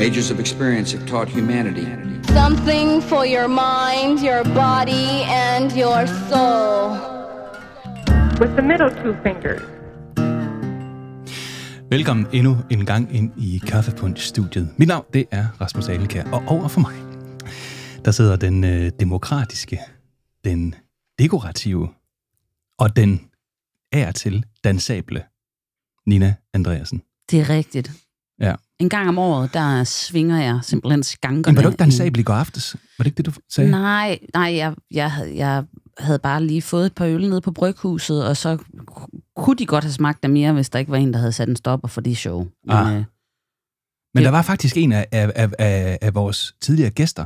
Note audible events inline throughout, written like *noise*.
Ages of experience have taught humanity Something for your mind, your body, and your soul. with the middle two fingers. Velkommen endnu en gang ind i Kaffepunch-studiet. Mit navn, det er Rasmus Ahlkær, og over for mig, der sidder den øh, demokratiske, den dekorative og den er til dansable Nina Andreasen. Det er rigtigt. Ja. En gang om året, der svinger jeg simpelthen skankerne. Men var du ikke dansabel i går aftes? Var det ikke det, du sagde? Nej, nej jeg, jeg, jeg havde bare lige fået et par øl nede på bryghuset, og så kunne de godt have smagt af mere, hvis der ikke var en, der havde sat en stopper for det show. Men, Ah. øh, Men der var faktisk en af, af, af, af, af vores tidligere gæster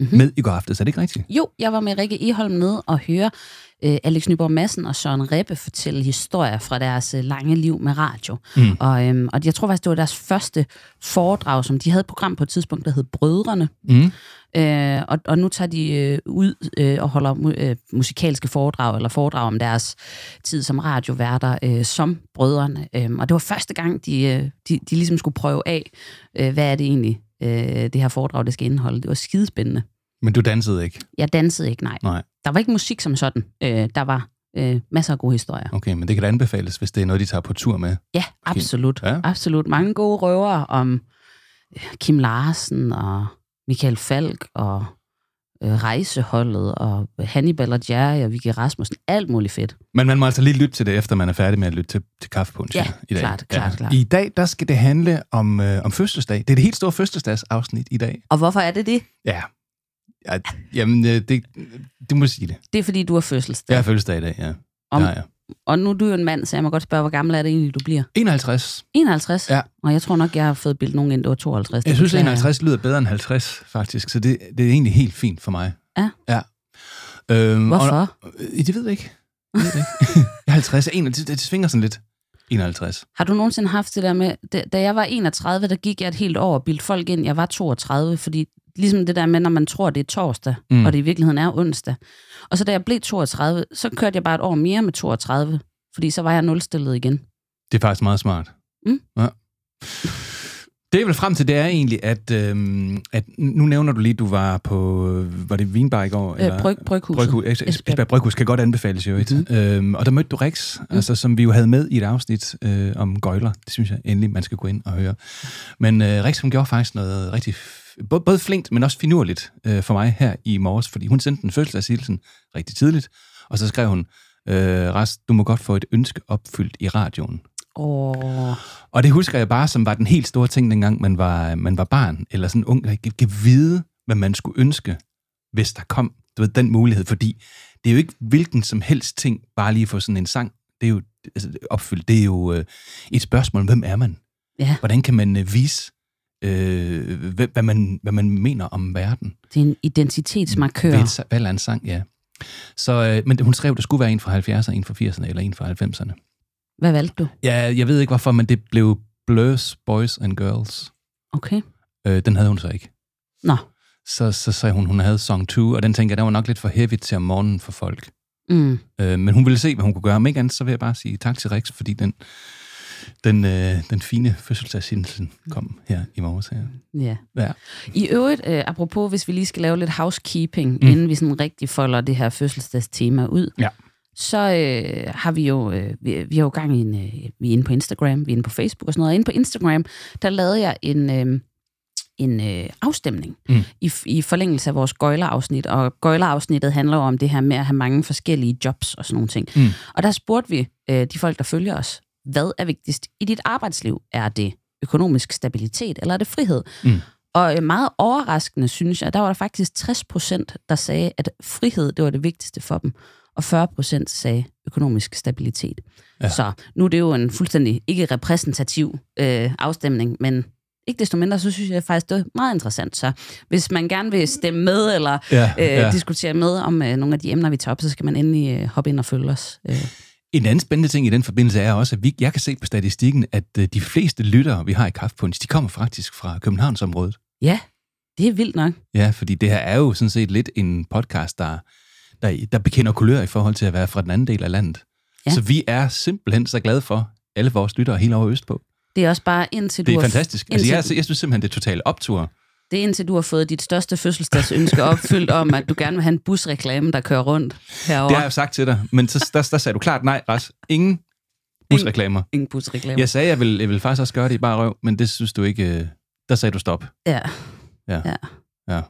Mhm. med i går aftes. Er det ikke rigtigt? jo, jeg var med Rikke Eholm ned og høre øh, Alex Nyborg Madsen og Søren Rebbe fortælle historier fra deres øh, lange liv med radio. Mm. Og, øhm, og jeg tror faktisk, det var deres første foredrag, som de havde et program på et tidspunkt, der hed Brødrene. Mm. Øh, og, og nu tager de øh, ud øh, og holder mu- øh, musikalske foredrag, eller foredrag om deres tid som radioværter, øh, som brødrene. Øh, og det var første gang, de, øh, de, de ligesom skulle prøve af, øh, hvad er det egentlig, øh, det her foredrag, det skal indeholde. Det var skidespændende. Men du dansede ikke? Jeg dansede ikke, nej. Nej. Der var ikke musik som sådan. Øh, der var øh, masser af gode historier. Okay, men det kan da anbefales, hvis det er noget, de tager på tur med. Ja, absolut. Ja. Absolut. Mange gode røver om øh, Kim Larsen og Michael Falk og rejseholdet og Hannibal og Jerry og Vicky Rasmussen. Alt muligt fedt. Men man må altså lige lytte til det, efter man er færdig med at lytte til, til kaffepunch Ja, i dag. klart, klart, klart. I dag, der skal det handle om, øh, om fødselsdag. Det er det helt store fødselsdagsafsnit i dag. Og hvorfor er det det? Ja. ja jamen, øh, det, du må sige det. Det er fordi, du har fødselsdag. Jeg har fødselsdag i dag, ja. Om- ja, ja. Og nu er du jo en mand, så jeg må godt spørge, hvor gammel er det egentlig, du bliver? 51. 51? Ja. Og jeg tror nok, jeg har fået bildet nogen ind, der var 52. Det Jeg synes, beklager 51 lyder bedre end 50, faktisk. Så det, det er egentlig helt fint for mig. Ja. ja. Øhm, Hvorfor? Og, øh, det ved jeg ikke. Jeg ved ikke. *laughs* jeg er 50. Jeg er 51. Det, det svinger sådan lidt. 51. Har du nogensinde haft det der med, da, da jeg var 31, der gik jeg et helt år og bildte folk ind, jeg var 32, fordi ligesom det der med, når man tror, det er torsdag, Mm. og det i virkeligheden er onsdag. Og så da jeg blev 32, så kørte jeg bare et år mere med 32, fordi så var jeg nulstillet igen. Det er faktisk meget smart. Mm. Ja. Det jeg vil frem til, det er egentlig, at, øhm, at nu nævner du lige, at du var på, var det Vinbar i går? Øh, bryg, bryghuset. Bryghus. Esbjerg. Bryghus kan godt anbefales jo. Mm. Øhm, og der mødte du Rex, mm. altså, som vi jo havde med i et afsnit øh, om gøjler. Det synes jeg endelig, man skal gå ind og høre. Men øh, Rex, hun gjorde faktisk noget rigtig, både, både flinkt, men også finurligt øh, for mig her i morges, fordi hun sendte en fødselsdagshilsen rigtig tidligt, og så skrev hun, øh, Ras, du må godt få et ønske opfyldt i radioen. Åh, Og det husker jeg bare, som var den helt store ting, dengang man var, man var barn, eller sådan ung, der kan vide, hvad man skulle ønske, hvis der kom du ved, den mulighed. Fordi det er jo ikke hvilken som helst ting, bare lige få sådan en sang. Det er jo altså, opfyldt. Det er jo øh, et spørgsmål, hvem er man? ja, Hvordan kan man øh, vise, øh, hvad, hvad, man, hvad man mener om verden? det er en identitetsmarkør. Et valg af en sang, ja. Så, øh, men hun skrev, at det skulle være en fra 70'erne, en fra 80'erne eller en fra 90'erne. Hvad valgte du? Ja, jeg ved ikke hvorfor, men det blev Blurs, Boys and Girls. Okay. Øh, den havde hun så ikke. Nå. Så, så sagde hun, hun havde Song 2, og den tænker jeg, den var nok lidt for heavy til om morgenen for folk. Mm. Øh, men hun ville se, hvad hun kunne gøre. Om ikke andet, så vil jeg bare sige tak til Rex, fordi den, den, øh, den fine fødselsdagsindelsen kom her i morges. Her. Ja. Ja. I øvrigt, øh, apropos, hvis vi lige skal lave lidt housekeeping, mm. inden vi sådan rigtig folder det her fødselsdagstema ud, Ja. Så øh, har vi jo, øh, vi, vi har jo gang i en, øh, vi er inde på Instagram, vi er inde på Facebook og sådan noget. Inde på Instagram, der lavede jeg en, øh, en øh, afstemning Mm. mm. i, i forlængelse af vores gøjlerafsnit, og gøjlerafsnittet handler jo om det her med at have mange forskellige jobs og sådan nogle ting. Mm. Og der spurgte vi øh, de folk, der følger os, hvad er vigtigst i dit arbejdsliv? Er det økonomisk stabilitet, eller er det frihed? Mm. Og øh, meget overraskende, synes jeg, der var der faktisk 60 procent, der sagde, at frihed, det var det vigtigste for dem. Og 40 procent sagde økonomisk stabilitet. Ja. Så nu er det jo en fuldstændig ikke repræsentativ øh, afstemning, men ikke desto mindre, så synes jeg faktisk, det er meget interessant. Så hvis man gerne vil stemme med, eller Ja, øh, ja. diskutere med om øh, nogle af de emner, vi tager op, så skal man endelig øh, hoppe ind og følge os. Øh. En anden spændende ting i den forbindelse er også, at vi, jeg kan se på statistikken, at øh, de fleste lyttere, vi har i Kaffepunch, de kommer faktisk fra Københavnsområdet. Ja, det er vildt nok. Ja, fordi det her er jo sådan set lidt en podcast, der, der, der bekender kulør i forhold til at være fra den anden del af landet. Ja. Så vi er simpelthen så glade for alle vores lyttere helt over Østpå. Det er også bare indtil Det du er har, fantastisk. Altså, indtil, jeg, jeg synes simpelthen, det er total optur. det er indtil du har fået dit største fødselsdagsønske opfyldt om, at du gerne vil have en busreklame, der kører rundt herover. Det har jeg sagt til dig, men så, der, der sagde du klart nej, Ras. Ingen busreklamer. Ingen busreklame. Jeg sagde, jeg vil, jeg vil faktisk også gøre det i bare røv, men det synes du ikke... øh, Der sagde du stop. Ja. Ja. ja. Ja.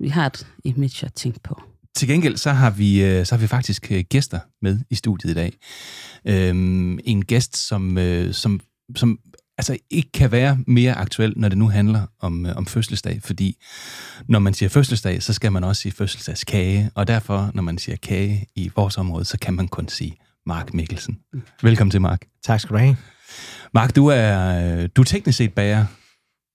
Vi har et image at tænke på. Til gengæld, så har vi, øh, så har vi faktisk øh, gæster med i studiet i dag. Øhm, en gæst, som, øh, som, som altså ikke kan være mere aktuel, når det nu handler om, øh, om fødselsdag, fordi når man siger fødselsdag, så skal man også sige fødselsdagskage, og derfor, når man siger kage i vores område, så kan man kun sige Mark Mikkelsen. Velkommen til, Mark. Tak skal du have. Mark, du er, du er teknisk set bager,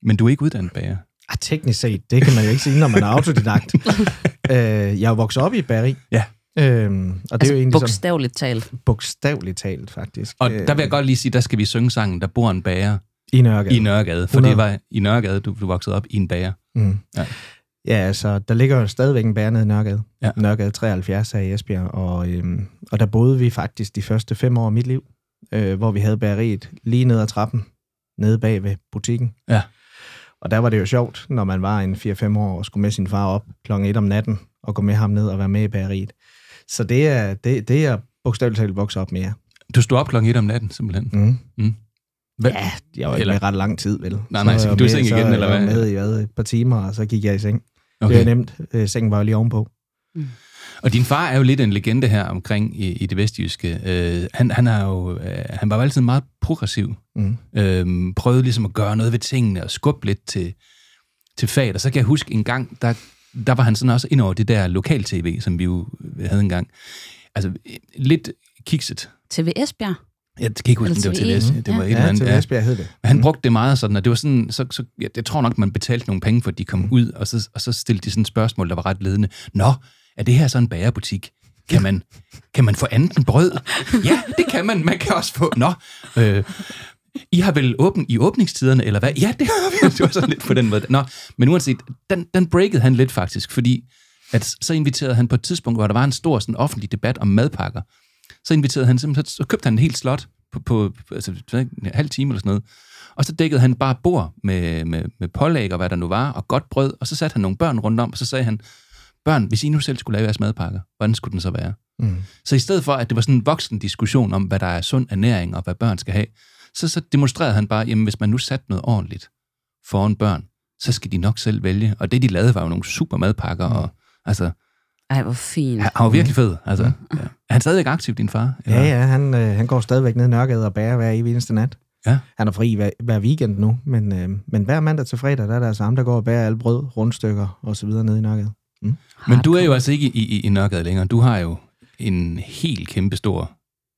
men du er ikke uddannet bager. Ah, teknisk set, det kan man jo ikke sige, når man er autodidakt. *laughs* øh, jeg er jo vokset op i bageri. Ja. Øhm, og det Altså er jo egentlig sådan, bogstaveligt talt. bogstaveligt talt, faktisk. Og der vil jeg godt lige sige, der skal vi synge sangen, der bor en bager I Nørregade. i Nørregade, for 100. det var i Nørregade, du, du voksede op i en bager. Mm. Ja. Ja. altså, der ligger jo stadigvæk en bager nede i Nørregade. Ja. Ja. Nørregade 73 her i Esbjerg, og, øhm, og der boede vi faktisk de første fem år af mit liv, øh, hvor vi havde bageriet lige ned ad trappen, nede bag ved butikken. Ja. Og der var det jo sjovt, når man var en 4-5 år og skulle med sin far op klokken 1 om natten og gå med ham ned og være med i bageriet. Så det er, det, det er bogstaveligt talt vokset op med jer. Du stod op klokken 1 om natten, simpelthen. Mm. Mm. Hvad? Ja, jeg var ikke Eller- med ret lang tid, vel? Nej, nej, så var gik du i jeg seng igen, så eller jeg var hvad? med i hvad, et par timer, og så gik jeg i seng. Okay. Det er nemt. Øh, Sengen var jo lige ovenpå. Og din far er jo lidt en legende her omkring i, i det vestjyske. Øh, han, han, er jo, øh, han var jo altid meget progressiv. Mm. Øh, prøvede ligesom at gøre noget ved tingene og skubbe lidt til, til faget. Og så kan jeg huske en gang, der, der var han sådan også ind over det der lokal-tv, som vi jo havde engang. Altså øh, lidt kikset. TV Esbjerg. Jeg kan ikke huske, om det var til Eller det. TV1. Det var Ja. et eller Ja, andet. til Esbjerg hed det. Men han brugte det meget sådan, og det var sådan, så, så jeg, jeg tror nok, man betalte nogle penge, for at de kom Mm. ud, og så, og så stillede de sådan et spørgsmål, der var ret ledende. Nå, er det her så en bagerbutik? Kan man, kan man få andet end brød? Ja, det kan man. Man kan også få... Nå, øh, I har vel åben i åbningstiderne, eller hvad? Ja, det har vi. Det var sådan lidt på den måde. Nå, men uanset, den, den breakede han lidt faktisk, fordi at så inviterede han på et tidspunkt, hvor der var en stor sådan, offentlig debat om madpakker, så inviterede han simpelthen, så købte han en helt slot på, på altså, en halv time eller sådan noget, og så dækkede han bare bord med, med, med pålæg og hvad der nu var, og godt brød, og så satte han nogle børn rundt om, og så sagde han, børn, hvis I nu selv skulle lave jeres madpakker, hvordan skulle den så være? Mm. Så i stedet for, at det var sådan en voksen diskussion om, hvad der er sund ernæring og hvad børn skal have, så, så demonstrerede han bare, jamen hvis man nu satte noget ordentligt foran børn, så skal de nok selv vælge. Og det, de lavede, var jo nogle super madpakker, Mm. og altså, Ej, hvor fint. han, han var virkelig fed. Altså, ja. Er han stadigvæk aktiv, din far? Ja, ja, han, øh, han går stadigvæk ned i Nørregade og bærer hver evig eneste nat. Ja. Han er fri hver, hver weekend nu, men, øh, men hver mandag til fredag, der er der altså ham, der går og bærer alle brød, rundstykker og så videre nede i Nørregade. Men du er jo altså ikke i, i, i Nørregade længere. Du har jo en helt kæmpe stor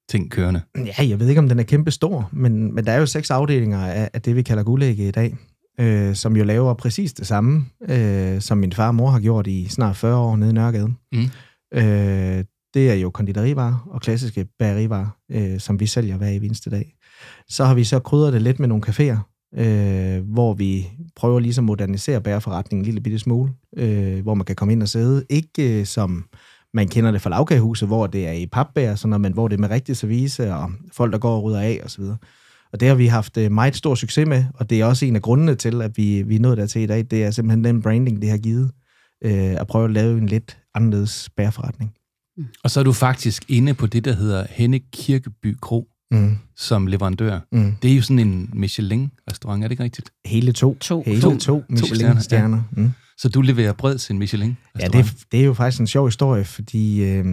ting kørende. Ja, jeg ved ikke, om den er kæmpe stor, men, men der er jo seks afdelinger af, af det, vi kalder guldægge i dag, øh, som jo laver præcis det samme, øh, som min far og mor har gjort i snart 40 år nede i Nørregade. Mm. Øh, det er jo konditorivarer og klassiske bagerivarer, øh, som vi sælger hver eneste dag. Så har vi så krydret det lidt med nogle caféer, øh, hvor vi prøver ligesom at modernisere bæreforretningen en lille bitte smule, øh, hvor man kan komme ind og sidde. Ikke øh, som man kender det fra lavkagehuset, hvor det er i papbær, sådan noget, men hvor det er med rigtig service, og folk, der går og rydder af osv. Og det har vi haft øh, meget stor succes med, og det er også en af grundene til, at vi, vi er nået dertil i dag. Det er simpelthen den branding, det har givet, øh, at prøve at lave en lidt anderledes bæreforretning. Og så er du faktisk inde på det, der hedder Henne Kirkeby Kro Mm. som leverandør. Mm. Det er jo sådan en Michelin-restaurant, er det ikke rigtigt? Hele to. To. Hele To. to, stjerner, Michelin-stjerner. Mm. Så du leverer brød til en michelin Ja, det, er- det er jo faktisk en sjov historie, fordi øh,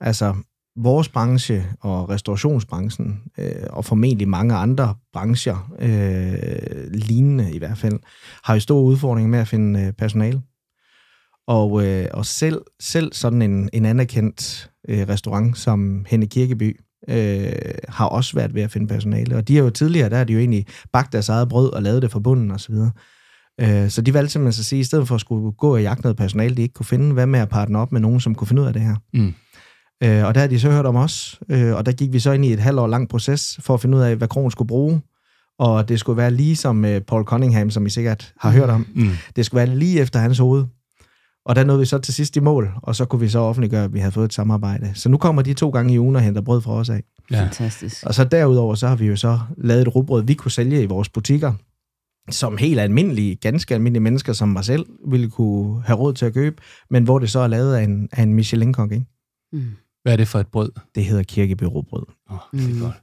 altså, vores branche og restaurationsbranchen, øh, og formentlig mange andre brancher, øh, lignende i hvert fald, har jo store udfordringer med at finde øh, personale. Og, øh, og selv, selv sådan en, en anerkendt øh, restaurant som Henne Kirkeby, øh, har også været ved at finde personale. Og de har jo tidligere, der har de jo egentlig bagt deres eget brød og lavet det fra bunden osv. Øh, så de valgte simpelthen at sige, at i stedet for at skulle gå og jagte noget personale, de ikke kunne finde, hvad med at partne op med nogen, som kunne finde ud af det her. Mm. Øh, og der har de så hørt om os, øh, og der gik vi så ind i et halvt år lang proces for at finde ud af, hvad kronen skulle bruge. Og det skulle være lige som øh, Paul Cunningham, som I sikkert har hørt om. Mm. Det skulle være lige efter hans hoved. Og der nåede vi så til sidst i mål, og så kunne vi så offentliggøre, at vi havde fået et samarbejde. Så nu kommer de to gange i ugen og henter brød fra os af. Ja. Fantastisk. Og så derudover, så har vi jo så lavet et rugbrød, vi kunne sælge i vores butikker, som helt almindelige, ganske almindelige mennesker som mig selv ville kunne have råd til at købe, men hvor det så er lavet af en, af en Michelin-kok, ikke? Mm. Hvad er det for et brød? Det hedder Kirkeby rugbrød. Åh, oh, det er Mm. godt.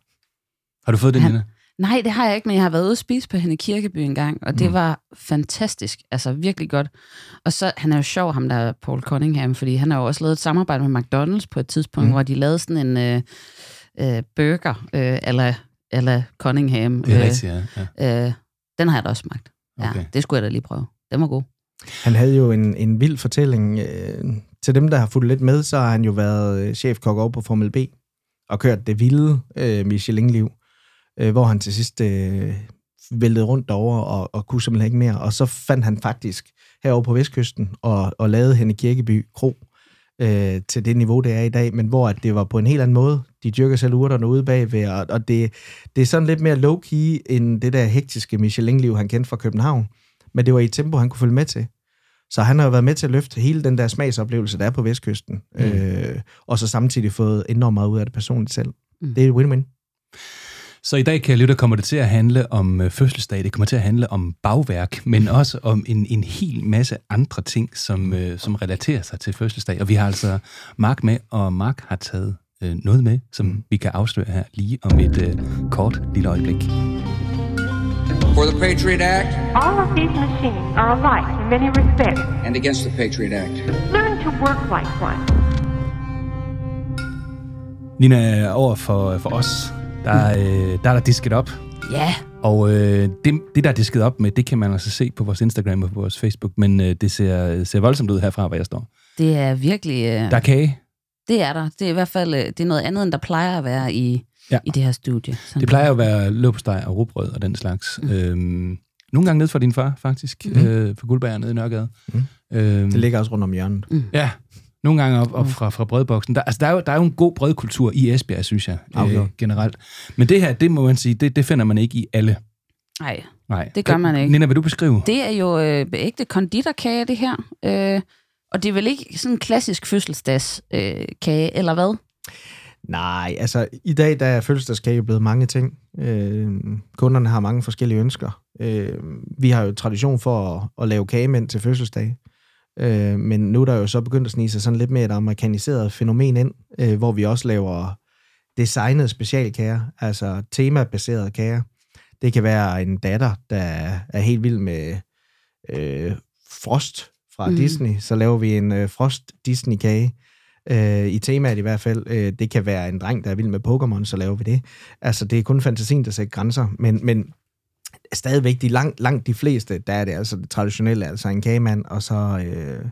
Har du fået den, Han- Nina? Nej, det har jeg ikke, men jeg har været ude at spise på hende i Kirkeby en gang, og det Mm. var fantastisk. Altså virkelig godt. Og så, han er jo sjov, ham der Paul Cunningham, fordi han har jo også lavet et samarbejde med McDonald's på et tidspunkt, Mm. hvor de lavede sådan en øh, øh, burger, øh, eller, eller Cunningham. Det er rigtigt, ja. ja. øh, den har jeg da også smagt. Ja, Okay. det skulle jeg da lige prøve. Den var god. Han havde jo en, en vild fortælling. Øh, til dem, der har fulgt lidt med, så har han jo været øh, chefkok over på Formel B, og kørt det vilde øh, Michelin-liv, øh, hvor han til sidst øh, væltede rundt derover og, og kunne simpelthen ikke mere. Og så fandt han faktisk herovre på Vestkysten og, og lavede hende Kirkeby Kro øh, til det niveau, det er i dag, men hvor at det var på en helt anden måde. De dyrker selv urterne ude bagved, og, og det, det er sådan lidt mere low-key end det der hektiske Michelin-liv, han kendte fra København. Men det var i et tempo, han kunne følge med til. Så han har jo været med til at løfte hele den der smagsoplevelse, der er på Vestkysten. Mm. Øh, og så samtidig fået enormt meget ud af det personligt selv. Mm. Det er et win-win. Så i dag, kan jeg lytte, kommer det til at handle om øh, fødselsdag, det kommer til at handle om bagværk, men også om en, en hel masse andre ting, som, øh, som relaterer sig til fødselsdag. Og vi har altså Mark med, og Mark har taget øh, noget med, som vi kan afsløre her lige om et øh, kort lille øjeblik. For the Patriot Act All of these machines are alike in many respects. and against the Patriot Act. Learn to work like one. Nina, over for, for os, der, øh, der er der disket op, Ja, og øh, det, det, der er disket op med, det kan man altså se på vores Instagram og på vores Facebook, men øh, det ser, ser voldsomt ud herfra, hvor jeg står. det er virkelig... Øh, Der er kage. Det er der. Det er i hvert fald øh, det er noget andet, end der plejer at være i, Ja. i det her studie. Sådan. Det plejer at være løbsteg og rugbrød og den slags. Mm. Øhm, nogle gange ned fra din far, faktisk, mm. Øh, for Guldberg nede i Nørregade. Mhm. Øhm, Det ligger også rundt om hjørnet. Ja, nogle gange op, op fra, fra brødboksen. Der, altså, der, er jo, der er jo en god brødkultur i Esbjerg, synes jeg, øh, Afgjort. generelt. Men det her, det må man sige, det, det finder man ikke i alle. Nej, Nej. Det gør man ikke. Nina, vil du beskrive? det er jo øh, ægte konditorkage, det her. Øh, og det er vel ikke sådan en klassisk fødselsdagskage, øh, kage, eller hvad? Nej, altså i dag der er fødselsdagskage jo blevet mange ting. Øh, kunderne har mange forskellige ønsker. Øh, vi har jo tradition for at, at lave kagemænd til fødselsdag. Øh, men nu er der jo så begyndt at snige sig sådan lidt mere et amerikaniseret fænomen ind, øh, hvor vi også laver designede specialkager, altså temabaserede kager. Det kan være en datter, der er, helt vild med øh, Frost fra. Mm. Disney. Så laver vi en øh, Frost Disney-kage. Øh, I temaet i hvert fald. Øh, det kan være en dreng, der er vild med Pokémon, så laver vi det. Altså, det er kun fantasien, der sætter grænser. Men, men stadigvæk, de langt, langt de fleste, der er det altså det traditionelle, altså en kagemand, og så, øh,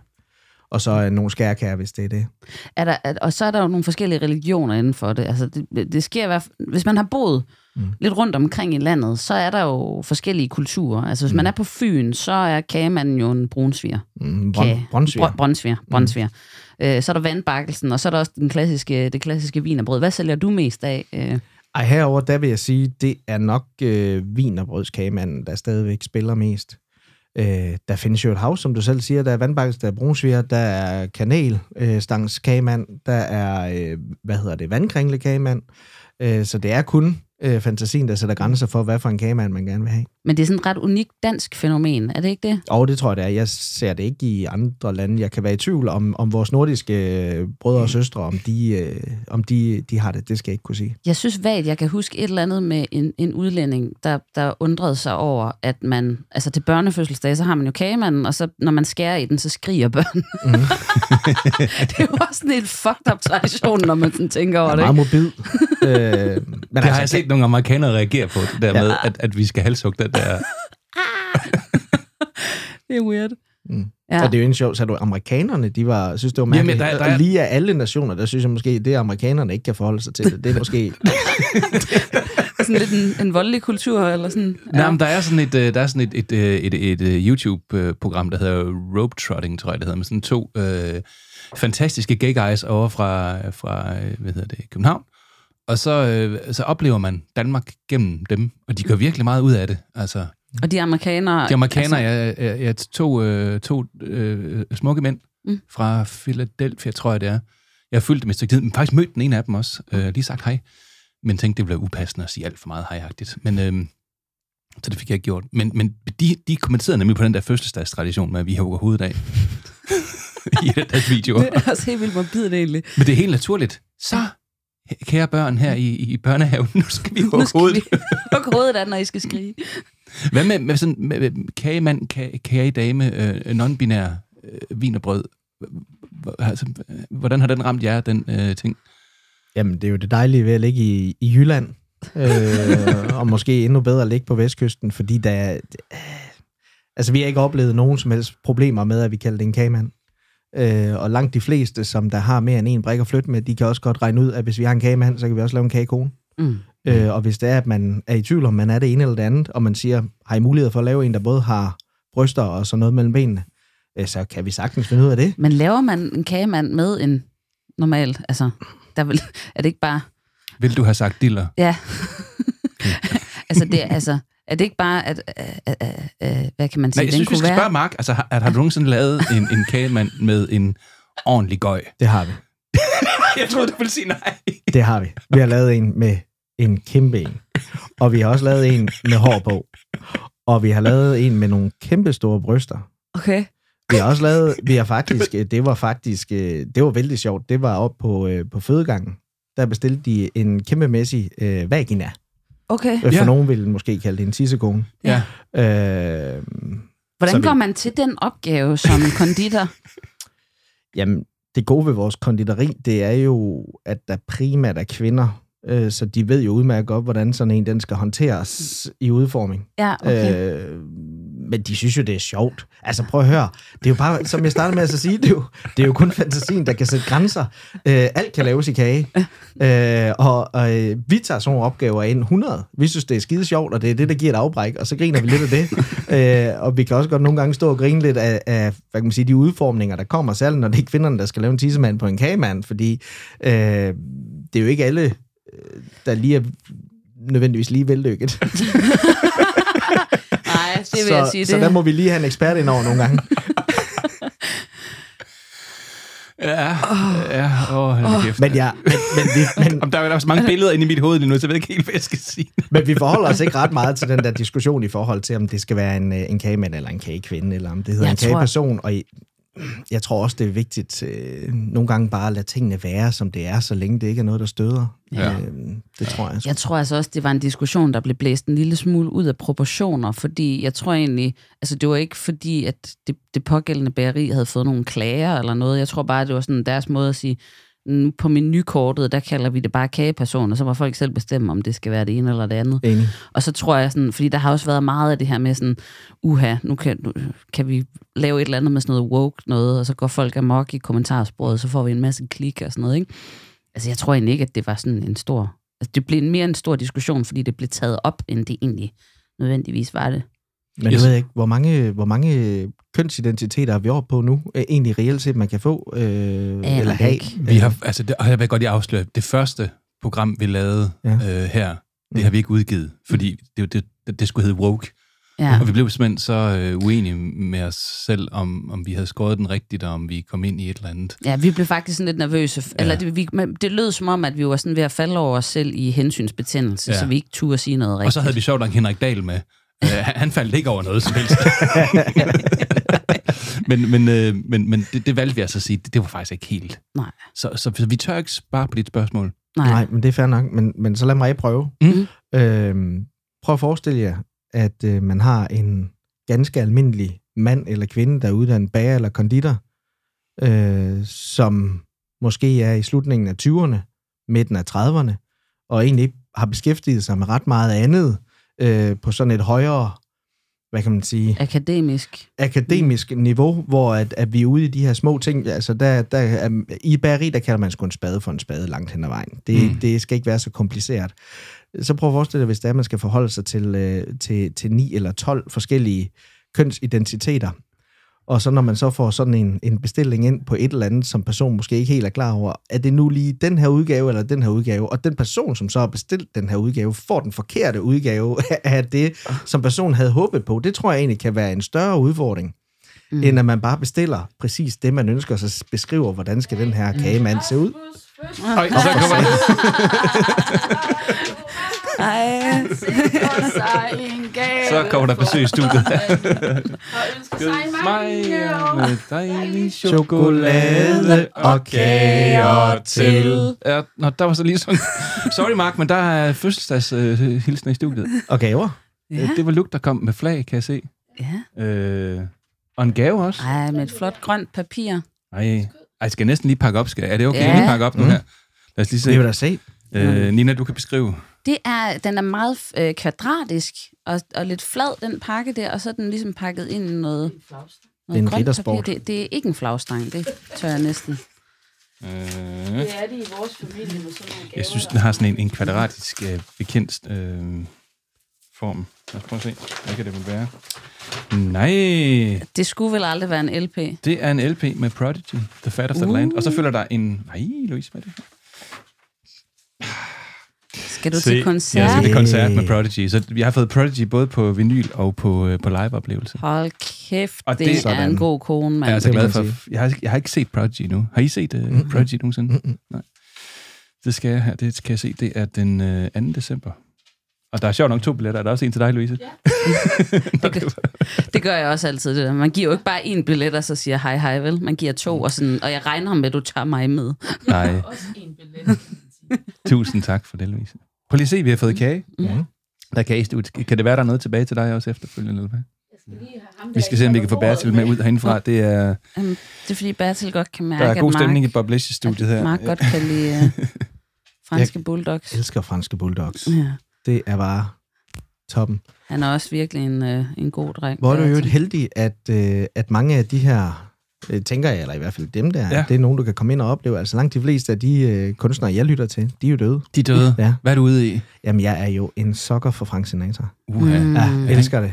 og så nogle skærkager, hvis det er det. Er der, er, og så er der jo nogle forskellige religioner inden for det. Altså, det, det sker i hvert fald, hvis man har boet Mm. lidt rundt omkring i landet, så er der jo forskellige kulturer. Altså, hvis mm. man er på Fyn, så er kagemanden jo en brunsviger. Mm, Kage. Brøndsviger. Br-. Mm. Øh, så er der vandbakkelsen, og så er der også den klassiske, det klassiske vinerbrød. Hvad sælger du mest af? Øh, ej, herover der vil jeg sige, det er nok øh, vinerbrødskagemanden, der stadigvæk spiller mest. Øh, der findes jo et hav, som du selv siger. Der er vandbakkes, der er brunsviger, der er kanel, øh, stangs der er, øh, hvad hedder det, vandkringlekagemand. Øh, så det er kun øh, fantasien, der sætter grænser for, hvad for en kagemand man gerne vil have. men det er sådan et ret unikt dansk fænomen, er det ikke det? Og det tror jeg, det er. Jeg ser det ikke i andre lande. Jeg kan være i tvivl om, om vores nordiske øh, brødre og søstre, om de, øh, om de, de har det. Det skal jeg ikke kunne sige. Jeg synes vagt, jeg kan huske et eller andet med en, en udlænding, der, der undrede sig over, at man, altså til børnefødselsdag, så har man jo kagemanden, og så når man skærer i den, så skriger børn. Mhm. *laughs* det er jo også sådan en fucked up tradition, når man sådan tænker over Det er det. meget Ikke? mobil. øh, men Det har jeg set nogle amerikanere reagere på, det der Ja. med, at, at vi skal halshugge den der... *laughs* Det er weird. Mm. Ja. Og det er jo en sjov, så du amerikanerne, de var, synes det var Jamen, mærkeligt. der- der Og er- Lige af alle nationer, der synes jeg måske, det amerikanerne ikke kan forholde sig til det. Det er måske... *laughs* Sådan lidt en, en voldelig kultur, eller sådan. Ja. Nej, men der er sådan et, øh, der er sådan et, et, øh, et, et, et YouTube-program, der hedder Rope Trotting, tror jeg det hedder, med sådan to øh, fantastiske gay guys over fra, fra øh, hvad hedder det, København. Og så, øh, så oplever man Danmark gennem dem, og de gør virkelig meget ud af det. Altså, Og de amerikanere... de amerikanere, Altså, jeg, jeg, jeg to, øh, to øh, smukke mænd Mm. fra Philadelphia, tror jeg det er. Jeg har fulgt dem et stykke tid, men faktisk mødt den ene af dem også. Øh, lige sagt hej. men tænkte, det være upassende at sige alt for meget hejagtigt. Men, øhm, så det fik jeg ikke gjort. Men, men de, de kommenterede nemlig på den der fødselsdagstradition med, at vi hugger hovedet af *laughs* i den der video. Det er også helt vildt morbidt egentlig. Men det er helt naturligt. Så, kære børn her i, i børnehaven, nu skal vi Nu hugge skal hovedet. vi hugge hovedet af, når I skal skrige. Hvad med, med sådan med, med kagemand, kage, kagedame, øh, non-binær, øh, vin og brød? Altså, hvordan har den ramt jer, den øh, ting? Jamen, det er jo det dejlige ved at ligge i, i Jylland, øh, og måske endnu bedre at ligge på Vestkysten, fordi der er, øh, altså, vi har ikke oplevet nogen som helst problemer med, at vi kalder det en kagemand. Øh, og langt de fleste, som der har mere end en brik at flytte med, de kan også godt regne ud, at hvis vi har en kagemand, så kan vi også lave en kagekone. Mm. Øh, og hvis det er, at man er i tvivl om, man er det ene eller det andet, og man siger, har I mulighed for at lave en, der både har bryster og så noget mellem benene, øh, så kan vi sagtens finde ud af det. Men laver man en kagemand med en normal, altså, der vil, er det ikke bare, Vil du have sagt diller? ja, *laughs* altså, det, altså, er det ikke bare, at, at, at, at, at hvad kan man sige, Nej, jeg synes, vi kunne skal være? spørge Mark. Altså, har, har du nogensinde lavet en, en kagemand med en ordentlig gøj? Det har vi. *laughs* Jeg troede, du ville sige nej. Det har vi. Vi har lavet en med en kæmpe en. Og vi har også lavet en med hår på. Og vi har lavet en med nogle kæmpe store bryster. Okay. Vi har også lavet, vi har faktisk, det var faktisk, øh, det var vældig sjovt. Det var op på, øh, på fødegangen. Der bestilte de en kæmpemæssig øh, vagina. Okay. Øh, For Ja. nogen ville måske kalde det en tissekone. Ja. Øh, Hvordan vi- går man til den opgave som *laughs* konditor? Jamen, det gode ved vores konditori, det er jo, at der primært er kvinder, øh, så de ved jo udmærket godt, hvordan sådan en den skal håndteres i udforming. Ja, okay. Øh, men de synes jo, det er sjovt. Altså prøv at høre, det er jo bare, som jeg startede med at sige, det er jo, det er jo kun fantasien, der kan sætte grænser. Øh, alt kan laves i kage. Øh, og og øh, vi tager sådan nogle opgaver ind 100. Vi synes, det er skide sjovt, og det er det, der giver et afbræk, og så griner vi lidt af det. øh, og vi kan også godt nogle gange stå og grine lidt af, af hvad kan man sige, de udformninger, der kommer, særligt når det er kvinderne, der skal lave en tissemand på en kagemand, fordi øh, det er jo ikke alle, øh, der lige er nødvendigvis lige vellykket. *laughs* Nej, det vil så, jeg sige. så det. der må vi lige have en ekspert ind over nogle gange. *laughs* Ja, ja, åh, oh, kæft. Men, ja, men, men, vi, *laughs* men, Om der er også mange billeder inde i mit hoved lige nu, så jeg ved ikke helt, hvad jeg skal sige. *laughs* men vi forholder os ikke ret meget til den der diskussion i forhold til, om det skal være en, øh, en kagemand eller en kagekvinde, eller om det hedder Jeg en tror- kageperson. Og i- jeg tror også, det er vigtigt øh, nogle gange bare at lade tingene være, som det er, så længe det ikke er noget, der støder. Ja. Øh, det tror jeg. Jeg tror altså også, det var en diskussion, der blev blæst en lille smule ud af proportioner, fordi jeg tror egentlig, altså det var ikke fordi, at det, det pågældende bageri havde fået nogle klager eller noget. Jeg tror bare, det var sådan deres måde at sige, "Mm, på menukortet, der kalder vi det bare kageperson, og så må folk selv bestemme, om det skal være det ene eller det andet. Enig. Og så tror jeg sådan, fordi der har også været meget af det her med sådan, uha, nu kan, nu kan vi lave et eller andet med sådan noget woke noget, og så går folk amok i kommentarsporet, så får vi en masse klik og sådan noget, ikke? Altså jeg tror egentlig ikke, at det var sådan en stor, altså det blev mere en stor diskussion, fordi det blev taget op, end det egentlig nødvendigvis var det. Men Yes. jeg ved ikke, hvor mange, hvor mange kønsidentiteter er vi oppe på nu? Øh, Egentlig reelt set, man kan få øh, eller have. ikke. Vi har, altså, det, og jeg vil godt lige afsløre, det første program, vi lavede Ja. øh, her, det har vi ikke udgivet, fordi det, det, det, det skulle hedde Woke. Ja. Og vi blev simpelthen så øh, uenige med os selv, om, om vi havde skåret den rigtigt, og om vi kom ind i et eller andet. Ja, vi blev faktisk sådan lidt nervøse. Ja. Eller det, vi, det lød som om, at vi var sådan ved at falde over os selv i hensynsbetændelse. Ja. så vi ikke turde sige noget rigtigt. Og så havde vi sjovt nok Henrik Dahl med. Øh, han, faldt ikke over noget som helst. *laughs* men men, øh, men, men det, det valgte vi altså at sige, det, det var faktisk ikke helt. Nej. Så, så, så vi tør ikke spare på dit spørgsmål. Nej. Nej, men det er fair nok. Men, men så lad mig prøve. Mm. Øhm, prøv at forestille jer, at øh, man har en ganske almindelig mand eller kvinde, der er uddannet bager eller konditor, øh, som måske er i slutningen af 20'erne, midten af 30'erne, og egentlig ikke har beskæftiget sig med ret meget andet øh, på sådan et højere, hvad kan man sige, Akademisk. akademisk niveau, hvor at, at vi er ude i de her små ting. Altså, der, der er, I bageri, der kalder man sgu en spade for en spade langt hen ad vejen. Det, mm. Mm. det skal ikke være så kompliceret. Så prøv at forestille dig, hvis det er, man skal forholde sig til, øh, til, til 9 eller 12 forskellige kønsidentiteter. Og så når man så får sådan en, en bestilling ind på et eller andet, som person måske ikke helt er klar over, er det nu lige den her udgave eller den her udgave? Og den person, som så har bestilt den her udgave, får den forkerte udgave *laughs* af det, som personen havde håbet på. Det tror jeg egentlig kan være en større udfordring, mm. end at man bare bestiller præcis det, man ønsker, så beskriver, hvordan skal den her kagemand se ud. Øj, så kommer *laughs* der. Ej, Så kommer der besøg i studiet. *laughs* Og ønsker sig mange år. med dejlig Chokolade og kager til. Ja, nå, der var så lige sådan... Sorry, Mark, men der er fødselsdagshilsen øh, i studiet. Og gaver. Ja. Det var Luke, der kom med flag, kan jeg se. ja. Øh, og en gave også. Ej, med et flot grønt papir. Ej, ej jeg skal næsten lige pakke op. Skal, er det okay, Ja. ja. lige pakke op nu Mm. her? Lad os lige Det vil se. da se. Øh, Nina, du kan beskrive. Det er, den er meget øh, kvadratisk og, og lidt flad, den pakke der, og så er den ligesom pakket ind i noget, Det er noget en grønt riddersport. Det, det er ikke en flagstang, det tør jeg næsten. Øh, Det er det i vores familie med sådan nogle jeg synes, den har sådan en, en kvadratisk øh, bekendt øh, form. Lad os prøve at se. Hvad kan det vel være? Nej, Det skulle vel aldrig være en LP. det er en LP med Prodigy, The Fat of the Uh. Land. Og så følger der en... Nej, Louise, hvad er det? Skal du Se, til koncert? Jeg skal til koncert med. Prodigy. Så jeg har fået Prodigy både på vinyl og på, øh, på live-oplevelse. Hold kæft, Og det, det- det er Sådan. en god kone, mand. Jeg er så det må glad for... Jeg har, jeg har ikke set Prodigy nu. Har I set uh, Mm-mm. Prodigy nogensinde? Mm-mm. Nej. Det skal jeg her. Det skal jeg se. Det er den øh, 2. december. Og der er sjovt nok to billetter. Er der også en til dig, Louise? Ja. *laughs* Det gør jeg også altid. Det der. Man giver jo ikke bare én billet, og så siger hej hej, vel? Man giver to, og, sådan, og jeg regner med, at du tager mig med. Nej. Også en billet. Tusind tak for det, Louise. Prøv lige at se, vi har fået kage. Mhm. Der er kage. Kan det være, der er noget tilbage til dig også efterfølgende? Eller hvad? Vi skal se, om vi kan få Bertil med ud herindefra. Det er, Um, det er fordi Bertil godt kan mærke, der er god at Mark, stemning i Bob studiet her. Mark godt kan lide uh, *laughs* franske bulldogs. Jeg elsker franske bulldogs. Ja. Det er bare toppen. Han er også virkelig en, uh, en god dreng. Hvor er du jo Bertil. heldig, at, øh, at mange af de her, øh, tænker jeg, eller i hvert fald dem der, Ja. det er nogen, du kan komme ind og opleve. Altså langt de fleste af de øh, kunstnere, jeg lytter til, de er jo døde. De er døde. Ja. Hvad er du ude i? Jamen, jeg er jo en sokker for Frank Sinatra. Uha. Mm. Ja, jeg elsker det.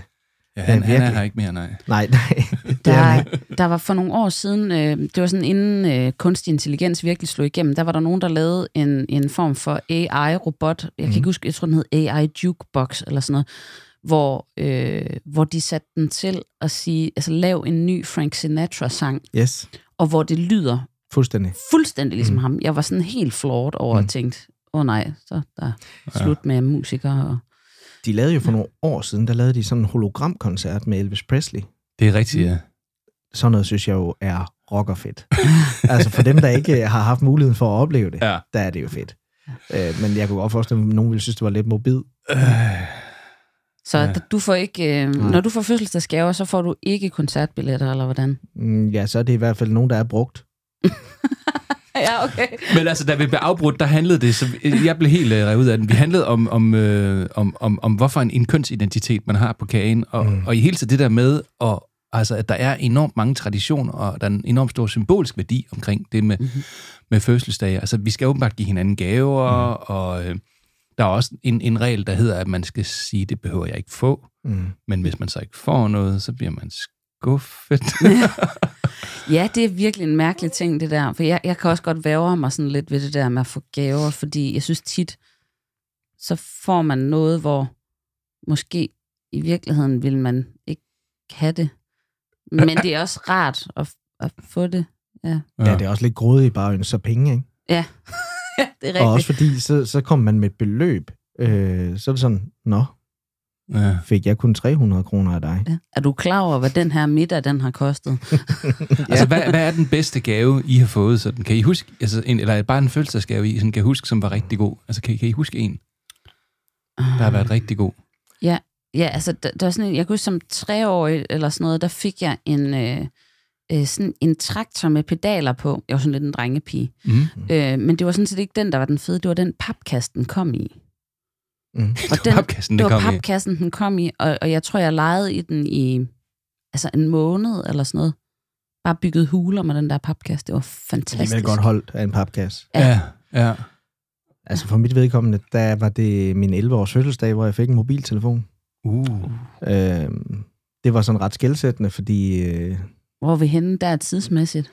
Ja, han, Ja, han er her ikke mere, nej. Nej, nej, *laughs* er Der, der var for nogle år siden, øh, det var sådan inden øh, kunstig intelligens virkelig slog igennem, der var der nogen, der lavede en, en form for AI-robot. Jeg kan Mhm. ikke huske, jeg tror, den hed AI Jukebox eller sådan noget, hvor, øh, hvor de satte den til at sige, altså lav en ny Frank Sinatra-sang, Yes, og hvor det lyder fuldstændig. fuldstændig ligesom Mm. ham. Jeg var sådan helt floored over Mm. og tænkte, åh oh, nej, så der er slut med musikere. Og... De lavede jo for nogle år siden, der lavede de sådan en hologramkoncert med Elvis Presley. Det er rigtigt, ja. Sådan noget synes jeg jo er rockerfedt. *laughs* altså for dem, der ikke har haft muligheden for at opleve det, Ja. Der er det jo fedt. Øh, men jeg kunne godt forestille mig, at nogen ville synes, det var lidt mobil. Øh, Så Ja. du får ikke, øh, Nej. når du får fødselsdagsgaver, så får du ikke koncertbilletter, eller hvordan? Mm, Ja, så er det i hvert fald nogen, der er brugt. *laughs* Ja, okay. Men altså, da vi blev afbrudt, der handlede det, så jeg blev helt uh, revet ud af den. Vi handlede om, om, øh, om, om, om hvorfor en, en kønsidentitet man har på kagen, og, Mm. mm. og i hele tiden det der med, at, altså, at der er enormt mange traditioner, og der er en enormt stor symbolsk værdi omkring det med, mm-hmm. med fødselsdage. Altså, vi skal åbenbart give hinanden gaver, mm. og øh, der er også en, en regel, der hedder, at man skal sige, det behøver jeg ikke få, Mm. men hvis man så ikke får noget, så bliver man skuffet. *laughs* Ja, det er virkelig en mærkelig ting, det der. For jeg, jeg kan også godt være mig sådan lidt ved det der med at få gaver, fordi jeg synes tit, så får man noget, hvor måske i virkeligheden vil man ikke have det. Men det er også rart at, at få det. Ja, Ja, det er også lidt grådigt bare at ønske sig penge, ikke? ja. Det er rigtigt. Og også fordi, så, så kommer man med et beløb, øh, så er det sådan, nå, ja. fik jeg kun 300 kroner af dig. Ja. Er du klar over, hvad den her middag, den har kostet? *laughs* Altså, hvad, hvad er den bedste gave, I har fået? Sådan, kan I huske, altså, en, eller bare en fødselsdagsgave, I sådan, kan huske, som var rigtig god? Altså, kan, I- kan I huske en, der har været rigtig god? Ja, altså, der, der var sådan en, jeg kunne huske som treårig eller sådan noget, der fik jeg en, øh, øh, sådan en traktor med pedaler på. Jeg var sådan lidt en drengepige. Mm. Øh, men det var sådan set ikke den, der var den fede. Det var den papkasse, den kom i. Mm. Og *laughs* den, Papkassen, det det var kom i. papkassen, den kom i, og, og jeg tror, jeg legede i den i altså en måned eller sådan noget. Bare bygget huler med den der papkasse. Det var Det er fantastisk. godt holdt af en papkasse. Ja, ja. Altså for mit vedkommende, der var det min 11-års fødselsdag, hvor jeg fik en mobiltelefon. Uh. Øh, det var sådan ret skældsættende, fordi, øh, Hvor er vi henne der tidsmæssigt?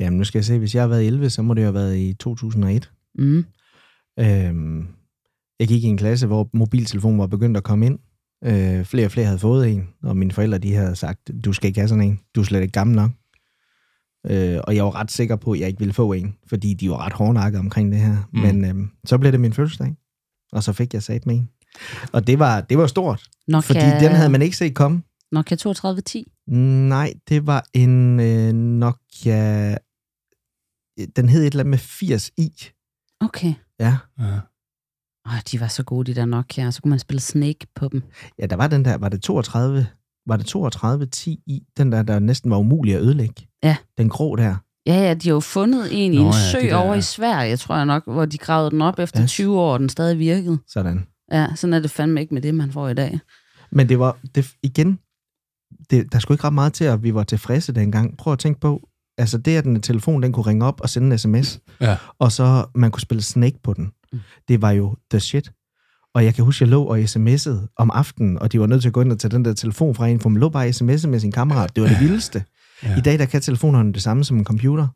jamen nu skal jeg se, hvis jeg har været 11, så må det jo have været i 2001. Mm. Øh, jeg gik i en klasse, hvor mobiltelefonen var begyndt at komme ind. Øh, flere og flere havde fået en, og mine forældre de havde sagt, du skal ikke have sådan en, du er slet ikke gammel nok. Øh, og jeg var ret sikker på, at jeg ikke ville få en, fordi de var ret hårdnakket omkring det her. Mm. Men øh, så blev det min fødselsdag, og så fik jeg sat med en. Og det var, det var stort, Nokia, fordi den havde man ikke set komme. Nokia 3210. Nej, det var en øh, Nokia... Den hed et eller andet med 80i. Okay. Ja. Ja. Åh, de var så gode, de der Nokia. Så kunne man spille Snake på dem. ja, der var den der, var det 32, var det 32 10 i, den der, der næsten var umulig at ødelægge. Ja. Den grå der. Ja, ja, de har jo fundet en i Nå en ja, sø de der- over i Sverige, tror jeg nok, hvor de gravede den op efter Yes. 20 år, og den stadig virkede. Sådan. Ja, sådan er det fandme ikke med det, man får i dag. Men det var, det, igen, det, der skulle ikke ret meget til, at vi var tilfredse dengang. Prøv at tænke på, altså det, at den telefon, den kunne ringe op og sende en sms, Ja. og så man kunne spille Snake på den. Mm. Det var jo the shit. Og jeg kan huske, jeg lå og sms'ede om aftenen, og de var nødt til at gå ind og tage den der telefon fra en, for man lå bare og sms'ede med sin kammerat. Det var det vildeste. Ja. I dag, der kan telefonerne det samme som en computer.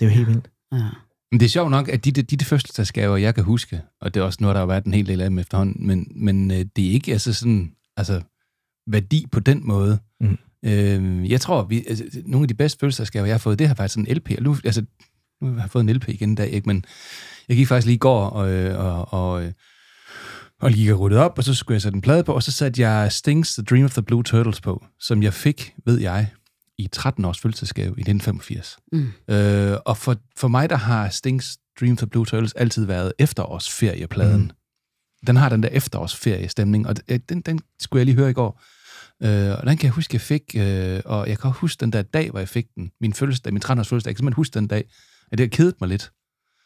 Det er jo helt vildt. Ja. Men det er sjovt nok, at de, de, de, de fødselsdagsgaver, jeg kan huske, og det er også noget, der har været en hel del af dem efterhånden, men, men øh, det er ikke altså sådan, altså, værdi på den måde. Mm. Øh, jeg tror, vi, altså, nogle af de bedste fødselsdagsgaver, jeg har fået, det har sådan en LP. Og nu, altså, nu har jeg fået en LP igen i dag, ikke? men jeg gik faktisk lige i går og, øh, og, og, øh, og lige ryddet op, og så skulle jeg sætte en plade på, og så satte jeg Stings The Dream of the Blue Turtles på, som jeg fik, ved jeg, i 13 års fødselsdagsgave i 1985. Mm. Øh, og for, for mig, der har Stings Dream of the Blue Turtles altid været efterårsferiepladen. Mm. Den har den der efterårsferiestemning, og d- den, den skulle jeg lige høre i går. Øh, og den kan jeg huske, jeg fik, øh, og jeg kan huske den der dag, hvor jeg fik den, min fødselsdag, min 13-års fødselsdag, jeg kan simpelthen huske den dag, at det har kedet mig lidt.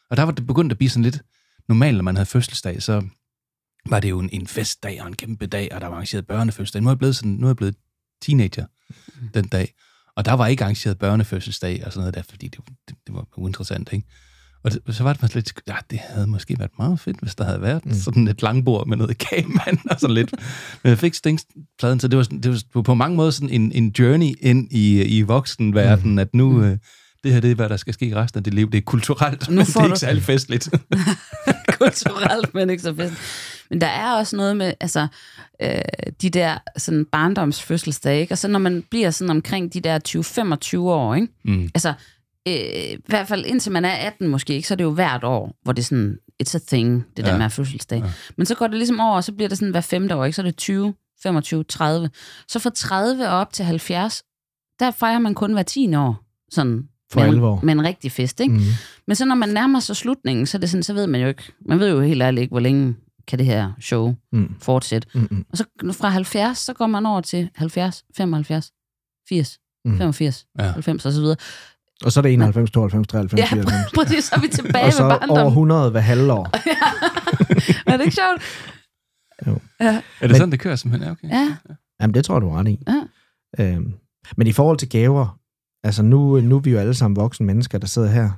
Og der var det begyndt at blive sådan lidt normalt, når man havde fødselsdag, så var det jo en, en festdag og en kæmpe dag, og der var arrangeret børnefødselsdag. Nu er jeg blevet, sådan, nu er jeg blevet teenager den dag, og der var ikke arrangeret børnefødselsdag og sådan noget der, fordi det, det, det var uinteressant, ikke? Og det, så var det faktisk lidt, ja, det havde måske været meget fedt, hvis der havde været mm. sådan et langbord med noget kagemand og sådan lidt. *laughs* Men jeg fik Stings-pladen, så det var, det var på mange måder sådan en, en journey ind i, i voksenverden, mm. at nu, øh, det her det er, hvad der skal ske i resten af dit liv. Det er kulturelt, men det er du- ikke særlig festligt. *laughs* kulturelt, men ikke så fedt. Men der er også noget med, altså, øh, de der sådan barndomsfødselsdage, ikke? Og så når man bliver sådan omkring de der 20-25 år, ikke? Mm. Altså, øh, i hvert fald indtil man er 18 måske, ikke? Så er det jo hvert år, hvor det er sådan, it's a thing, det der Ja. med at have fødselsdag. Ja. Men så går det ligesom over, og så bliver det sådan hver femte år, ikke? Så er det 20, 25, 30. Så fra 30 og op til 70, der fejrer man kun hver 10 år. Sådan, For med, alvor. med en rigtig fest, ikke? Mm. Men så når man nærmer sig slutningen, så, er det sådan, så ved man jo ikke, man ved jo helt ærligt ikke, hvor længe kan det her show Mm. fortsætte. Mm. Mm. Og så fra 70, så går man over til 70, 75, 80, Mm. 85, Ja. ja. 90 og så videre. Og så er det 91, 92, 93, Ja, 94. *laughs* præcis, så er vi tilbage Og så over barndommen. 100 hver halvår. *laughs* Er det ikke sjovt? Jo. Ja. Er det Men- sådan, det kører simpelthen? Ja, okay. ja. Jamen, det tror jeg, du ret i. Ja. Øhm, men i forhold til gaver, altså nu, nu er vi jo alle sammen voksne mennesker, der sidder her.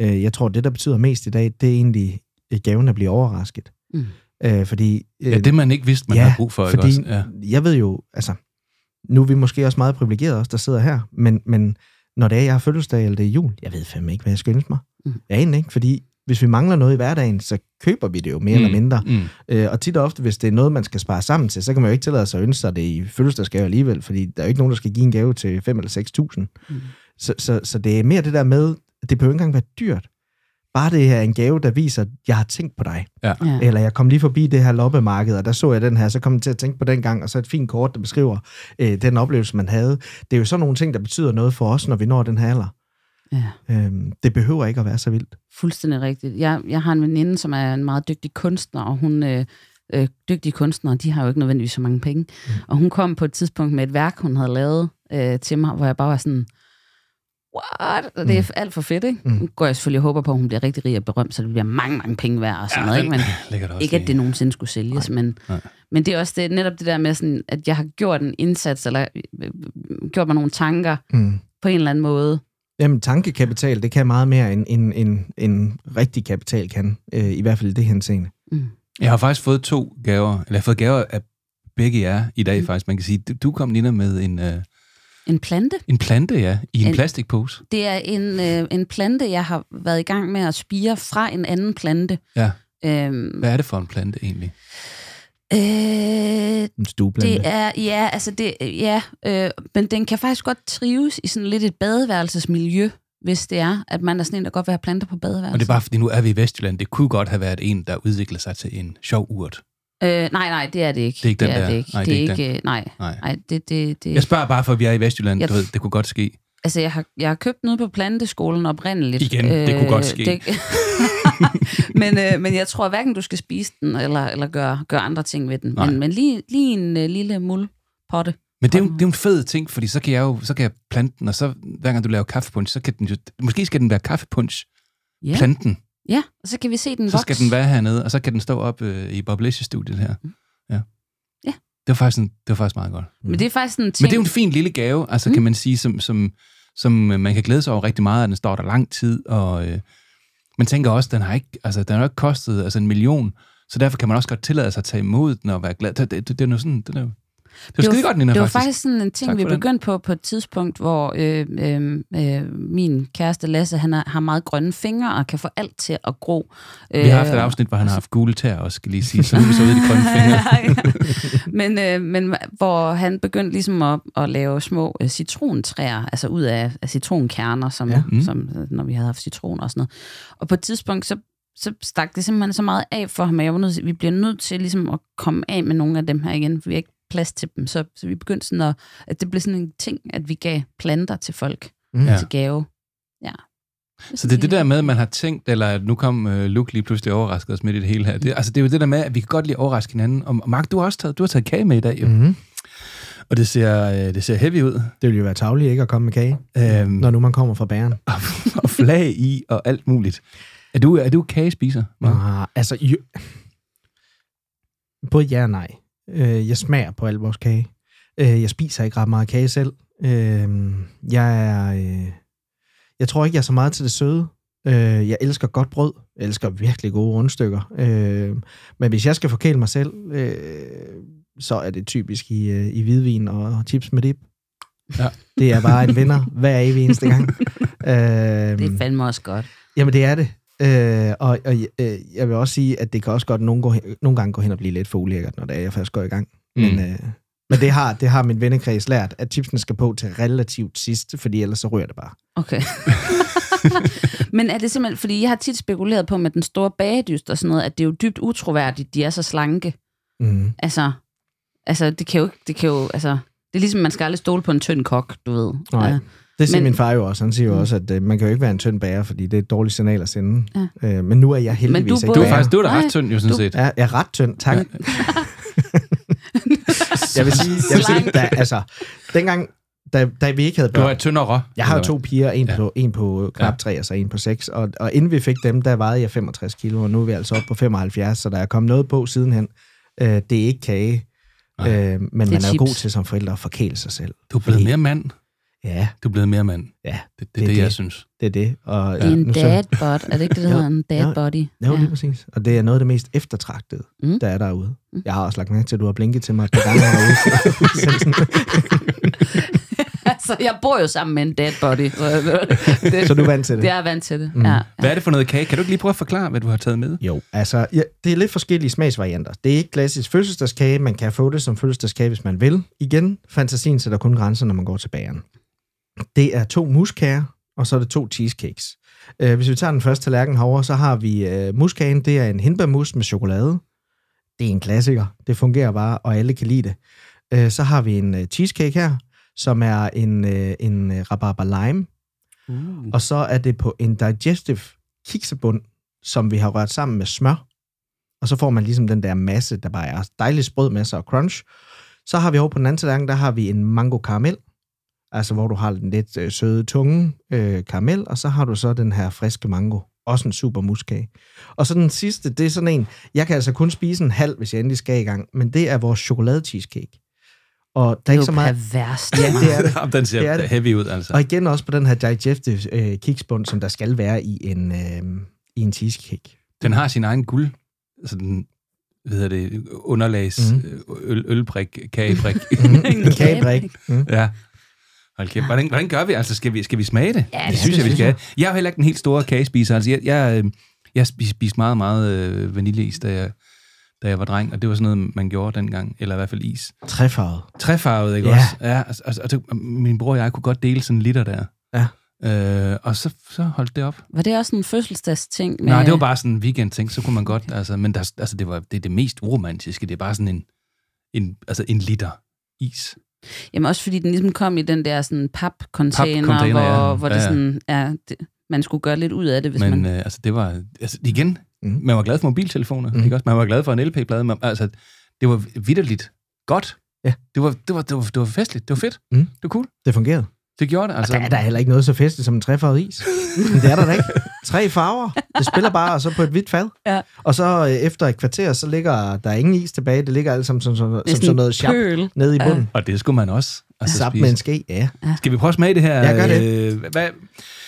Øh, jeg tror, det, der betyder mest i dag, det er egentlig øh, gaven at blive overrasket. Mm. Øh, fordi... Øh, Ja, det man ikke vidste, man ja, havde brug for. fordi Ikke også? Ja. jeg ved jo, altså, nu er vi måske også meget privilegerede os, der sidder her, men, men når det er, jeg har fødselsdag, eller det er jul, jeg ved fandme ikke, hvad jeg skal ønske mig. Mm. Jeg aner ikke, fordi hvis vi mangler noget i hverdagen, så køber vi det jo mere mm. eller mindre. Mm. Øh, og tit og ofte, hvis det er noget, man skal spare sammen til, så kan man jo ikke tillade sig at ønske sig det i fødselsdagsgave alligevel, fordi der er jo ikke nogen, der skal give en gave til 5 eller 6.000. Mm. Så, så, så det er mere det der med, det behøver ikke engang være dyrt. Bare det her er en gave, der viser, at jeg har tænkt på dig. Ja. Eller jeg kom lige forbi det her loppemarked, og der så jeg den her, så kom jeg til at tænke på den gang, og så et fint kort, der beskriver øh, den oplevelse, man havde. Det er jo sådan nogle ting, der betyder noget for os, når vi når den her alder. ja. Øhm, det behøver ikke at være så vildt. Fuldstændig rigtigt. Jeg, jeg har en veninde, som er en meget dygtig kunstner, og hun... Øh, øh, dygtige kunstnere, de har jo ikke nødvendigvis så mange penge. Mm. Og hun kom på et tidspunkt med et værk, hun havde lavet øh, til mig, hvor jeg bare var sådan, what? Og det er mm. alt for fedt, ikke? Mm. Nu går jeg selvfølgelig og håber på, at hun bliver rigtig rig og berømt, så det bliver mange, mange penge værd og sådan noget, ikke? Men *laughs* ikke, at det nogensinde skulle sælges, men, Nej. men det er også det, netop det der med, sådan, at jeg har gjort en indsats, eller øh, gjort mig nogle tanker Mm. på en eller anden måde. Jamen, tankekapital, det kan meget mere, end en, en, en rigtig kapital kan. Øh, I hvert fald i det henseende. Mm. Jeg har faktisk fået to gaver, eller jeg har fået gaver af begge jer i dag Mm. faktisk. Man kan sige, du- du kom, Nina, med en, øh, En plante. en plante, ja, i en, En- plastikpose. Det er en, øh, en plante, jeg har været i gang med at spire fra en anden plante. Ja. Øhm, Hvad er det for en plante egentlig? Øh, En stueplante. det er, ja, altså det, ja, øh, men den kan faktisk godt trives i sådan lidt et badeværelsesmiljø, hvis det er, at man er sådan en, der godt vil have planter på badeværelset. Og det er bare, fordi nu er vi i Vestjylland. Det kunne godt have været en, der udviklede sig til en sjov urt. Øh, nej, nej, det er det ikke. Det er ikke den det er der. Det ikke. Nej, det er ikke, øh, nej, Nej. nej, det, det, det, Jeg spørger bare, for vi er i Vestjylland. Jeg- Du ved, det kunne godt ske. Altså, jeg har, jeg har købt noget på planteskolen oprindeligt. Igen, det kunne godt ske. Det, *laughs* men, øh, men jeg tror hverken, du skal spise den, eller, eller gøre, gøre andre ting ved den. Nej. Men, men lige, lige en øh, lille muldpotte. Men det er, jo, det er jo en fed ting, fordi så kan jeg jo så kan jeg plante den, og så hver gang du laver kaffepunch, så kan den jo, måske skal den være kaffepunch, Ja, planten, ja, og så kan vi se den så vokse. skal den være hernede, og så kan den stå op øh, i Bobleche-studiet her. Ja. Mm. Ja. Det var faktisk, en, det var faktisk meget godt. Men det er faktisk en ting... Men det er jo en fin lille gave, altså mm. kan man sige, som, som, som øh, man kan glæde sig over rigtig meget, at den står der lang tid, og øh, man tænker også, den har ikke, altså, den har ikke kostet altså, en million, så derfor kan man også godt tillade sig at tage imod den og være glad. Det, det, det, det er jo sådan, det er jo, det var skide godt, Nina, det var faktisk. faktisk sådan en ting, Tak vi begyndte på på et tidspunkt, hvor øh, øh, øh, min kæreste Lasse, han er, har meget grønne fingre og kan få alt til at gro. Vi har haft et Øh, afsnit, hvor han har haft gule tær også, skal lige sige, så nu vi så i de grønne fingre. *laughs* men, øh, men hvor han begyndte ligesom at, at lave små øh, citrontræer, altså ud af, af citronkerner, som, Ja. Mm. som, øh, når vi havde haft citron og sådan noget. Og på et tidspunkt, så, så stak det simpelthen så meget af for ham, at jeg var nødt til, vi bliver nødt til ligesom at komme af med nogle af dem her igen, for vi har ikke plads til dem. Så, så vi begyndte sådan at, at det blev sådan en ting, at vi gav planter til folk Mm. Ja. til gave. Ja. Så det er det der med, at man har tænkt, eller at nu kom uh, Luke lige pludselig overrasket os i det hele her. Det, altså det er jo det der med, at vi kan godt lide at overraske hinanden. Og Mark, du har også taget, du har taget kage med i dag, jo. Mm-hmm. Og det ser, øh, det ser heavy ud. Det ville jo være tavligt ikke at komme med kage, Øhm, når nu man kommer fra bæren. *laughs* og flag i og alt muligt. Er du, er du kagespiser? Mark? Ah, altså, jo, både ja og nej. Øh, jeg smager på al vores kage. Øh, jeg spiser ikke ret meget kage selv. Øh, jeg er... Øh, jeg tror ikke, jeg er så meget til det søde. Øh, jeg elsker godt brød. Jeg elsker virkelig gode rundstykker. Øh, men hvis jeg skal forkæle mig selv, øh, så er det typisk i, øh, i hvidvin og chips med dip. Ja. Det er bare en vinder hver evig eneste gang. *laughs* øh, Det er fandme også godt. Jamen, det er det. Øh, og og øh, jeg vil også sige, at det kan også godt nogle, gå, nogle gange gå hen og blive lidt for ulækkert, når det er, jeg først går i gang. Mm. Men, øh, men det, har, det har min vennekreds lært, at chipsene skal på til relativt sidst, fordi ellers så rører det bare. Okay. *laughs* Men er det simpelthen, fordi jeg har tit spekuleret på med den store bagedyst og sådan noget, at det er jo dybt utroværdigt, de er så slanke. Mm. Altså, altså det kan jo ikke, det kan jo, altså, det er ligesom, man skal aldrig stole på en tynd kok, du ved. Nej. Ja. Det siger Men- min far jo også. Han siger jo Mm. også, at øh, man kan jo ikke være en tynd bager, fordi det er et dårligt signal at sende. Ja. Øh, men nu er jeg heldigvis Men du ikke både- Du er faktisk du er da ret tynd, jo sådan du- set. Ja, jeg er ret tynd, tak. *laughs* jeg vil sige, jeg vil sige da, altså, dengang, da, da vi ikke havde Du børn, er tyndere. Jeg har jo to piger, en, Ja. ja. på, en på knap Ja. 3 og så en på 6. Og, og inden vi fik dem, der vejede jeg 65 kilo, og nu er vi altså oppe på 75, så der er kommet noget på sidenhen. Øh, det er ikke kage, øh, men man er jo chips. god til som forældre at forkæle sig selv. Du er blevet Fordi- mere mand. Ja, Du er blevet mere mand. ja, Det, det, Det er det, det. jeg synes. det er det. Og, Det er en dad bod, er det ikke det, der Jo. hedder en dad Jo. body? Ja, lige præcis. Og det er noget af det mest eftertragtede, Mm. der er derude. Mm. Jeg har også lagt mærke til, at du har blinket til mig et par gange herude. *laughs* altså, jeg bor jo sammen med en dad body. Så, *laughs* det, så du er vant til det? det er jeg vant til det. Mm. Ja. Hvad er det for noget kage? Kan du ikke lige prøve at forklare, hvad du har taget med? Jo, altså, ja, det er lidt forskellige smagsvarianter. Det er ikke klassisk fødselsdagskage, man kan få det som fødselsdagskage, hvis man vil. Igen, fantasien sætter kun grænser, når man går til bageren. Det er to muskager, og så er det to cheesecakes. Uh, hvis vi tager den første tallerken herovre, så har vi uh, muskagen, det er en hindbærmus med chokolade. Det er en klassiker. Det fungerer bare, og alle kan lide det. Uh, så har vi en uh, cheesecake her, som er en, uh, en uh, rabarber lime. Uh. Og så er det på en digestive kiksebund, som vi har rørt sammen med smør. Og så får man ligesom den der masse, der bare er dejlig sprød masse og crunch. Så har vi over på den anden tallerken, der har vi en mango karamel. Altså hvor du har den lidt øh, søde, tunge øh, karamel. Og så har du så den her friske mango. Også en super muskage. Og så den sidste, det er sådan en, jeg kan altså kun spise en halv, hvis jeg endelig skal i gang. Men det er vores chokolade cheesecake. Og der er Det er ikke jo så meget... perverst. Ja, det er det. *laughs* Den ser Det er det. heavy ud, altså. Og igen også på den her digestive øh, kiksbund, som der skal være i en, øh, i en cheesecake. Den har sin egen guld, sådan, hvad hedder det, underlags, Mhm. mm. øl, ølbrik, kagebrik. Mm, *laughs* en kagebrik. Mm. ja. Hold kæft. Hvordan, hvordan gør vi? Altså, skal vi, skal vi smage det? Ja, det det synes jeg, vi skal. Jeg er jo heller ikke den helt store kagespiser. Altså, jeg, jeg, øh, jeg spiste, meget, meget øh, vaniljeis, da jeg, da jeg var dreng, og det var sådan noget, man gjorde dengang, eller i hvert fald is. Trefarvet. Trefarvet, ikke Ja. også? Ja, altså, altså, altså, min bror og jeg kunne godt dele sådan en liter der. Ja. Øh, og så, så holdt det op. Var det også en fødselsdagsting? Med, Nej, det var bare sådan en weekend-ting, så kunne man godt, altså, men der, altså, det var det, det mest uromantiske, det er bare sådan en, en, altså en liter is. Jamen også fordi den ligesom kom i den der sådan pap-container, Pap-container, hvor, ja. hvor det Ja, ja. sådan, ja, det, man skulle gøre lidt ud af det, hvis Men man... øh, altså, det var, altså, igen, Mhm. man var glad for mobiltelefoner, Mhm. ikke også? Man var glad for en LP-plade, man, altså, det var vidderligt godt. Ja. Det var, det var, det var, det var festligt, det var fedt, Mhm. det var cool. Det fungerede. Det gjorde det, Altså, altså. der er der heller ikke noget så festligt som en trefarvet is. *laughs* Men det er der da ikke. Tre farver. Det spiller bare, og så på et hvidt fad. Ja. Og så øh, efter et kvarter, så ligger der ingen is tilbage. Det ligger alt som, som, som, som sådan noget sjap nede i Ja. bunden. Og det skulle man også. Altså, spise. med en ske, ja. Skal vi prøve at smage det her? Ja, gør det. Øh, hvad,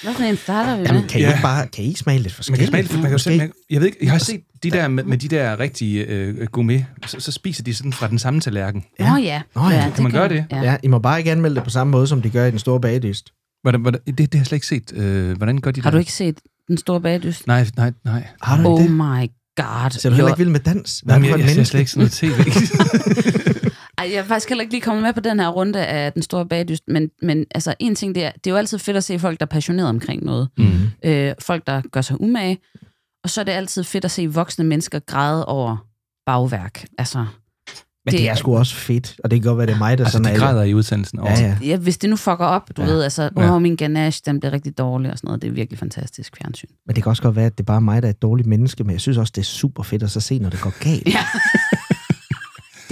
Hvad for en starter vi med? Jamen, kan I, Ja. ikke bare, kan I ikke smage lidt man forskelligt? kan smage det, man kan jo selv, man, jeg ved ikke, jeg har set de der med, med de der rigtige øh, gourmet, så, så, spiser de sådan fra den samme tallerken. Nå ja. Nå ja, det kan man gøre det? Ja. Ja, I må bare ikke anmelde det på samme måde, som de gør i den store bagedyst. Hvordan, hvordan, det, det har jeg slet ikke set. Øh, hvordan gør de Har det? du ikke set den store bagdyst? Nej, nej, nej. Har du Oh det? my god. Ser du heller ikke vild med dans? Hvad Jamen, er jeg, jeg, et ser slet ikke sådan noget *laughs* tv. Ej, jeg er faktisk heller ikke lige kommet med på den her runde af den store bagdyst, men, men altså en ting, det er, det er jo altid fedt at se folk, der er passionerede omkring noget. mm. Øh, folk, der gør sig umage. Og så er det altid fedt at se voksne mennesker græde over bagværk. Altså, Men det er sgu også fedt, og det kan godt være, det er mig, der Altså, sådan de er... græder i udsendelsen over. Ja, ja. ja, hvis det nu fucker op, du Ja. ved, altså, åh, Ja. min ganache, den bliver rigtig dårlig og sådan noget. Det er virkelig fantastisk fjernsyn. Men det kan også godt være, at det er bare mig, der er et dårligt menneske, men jeg synes også, det er super fedt at så se, når det går galt. Ja. *laughs*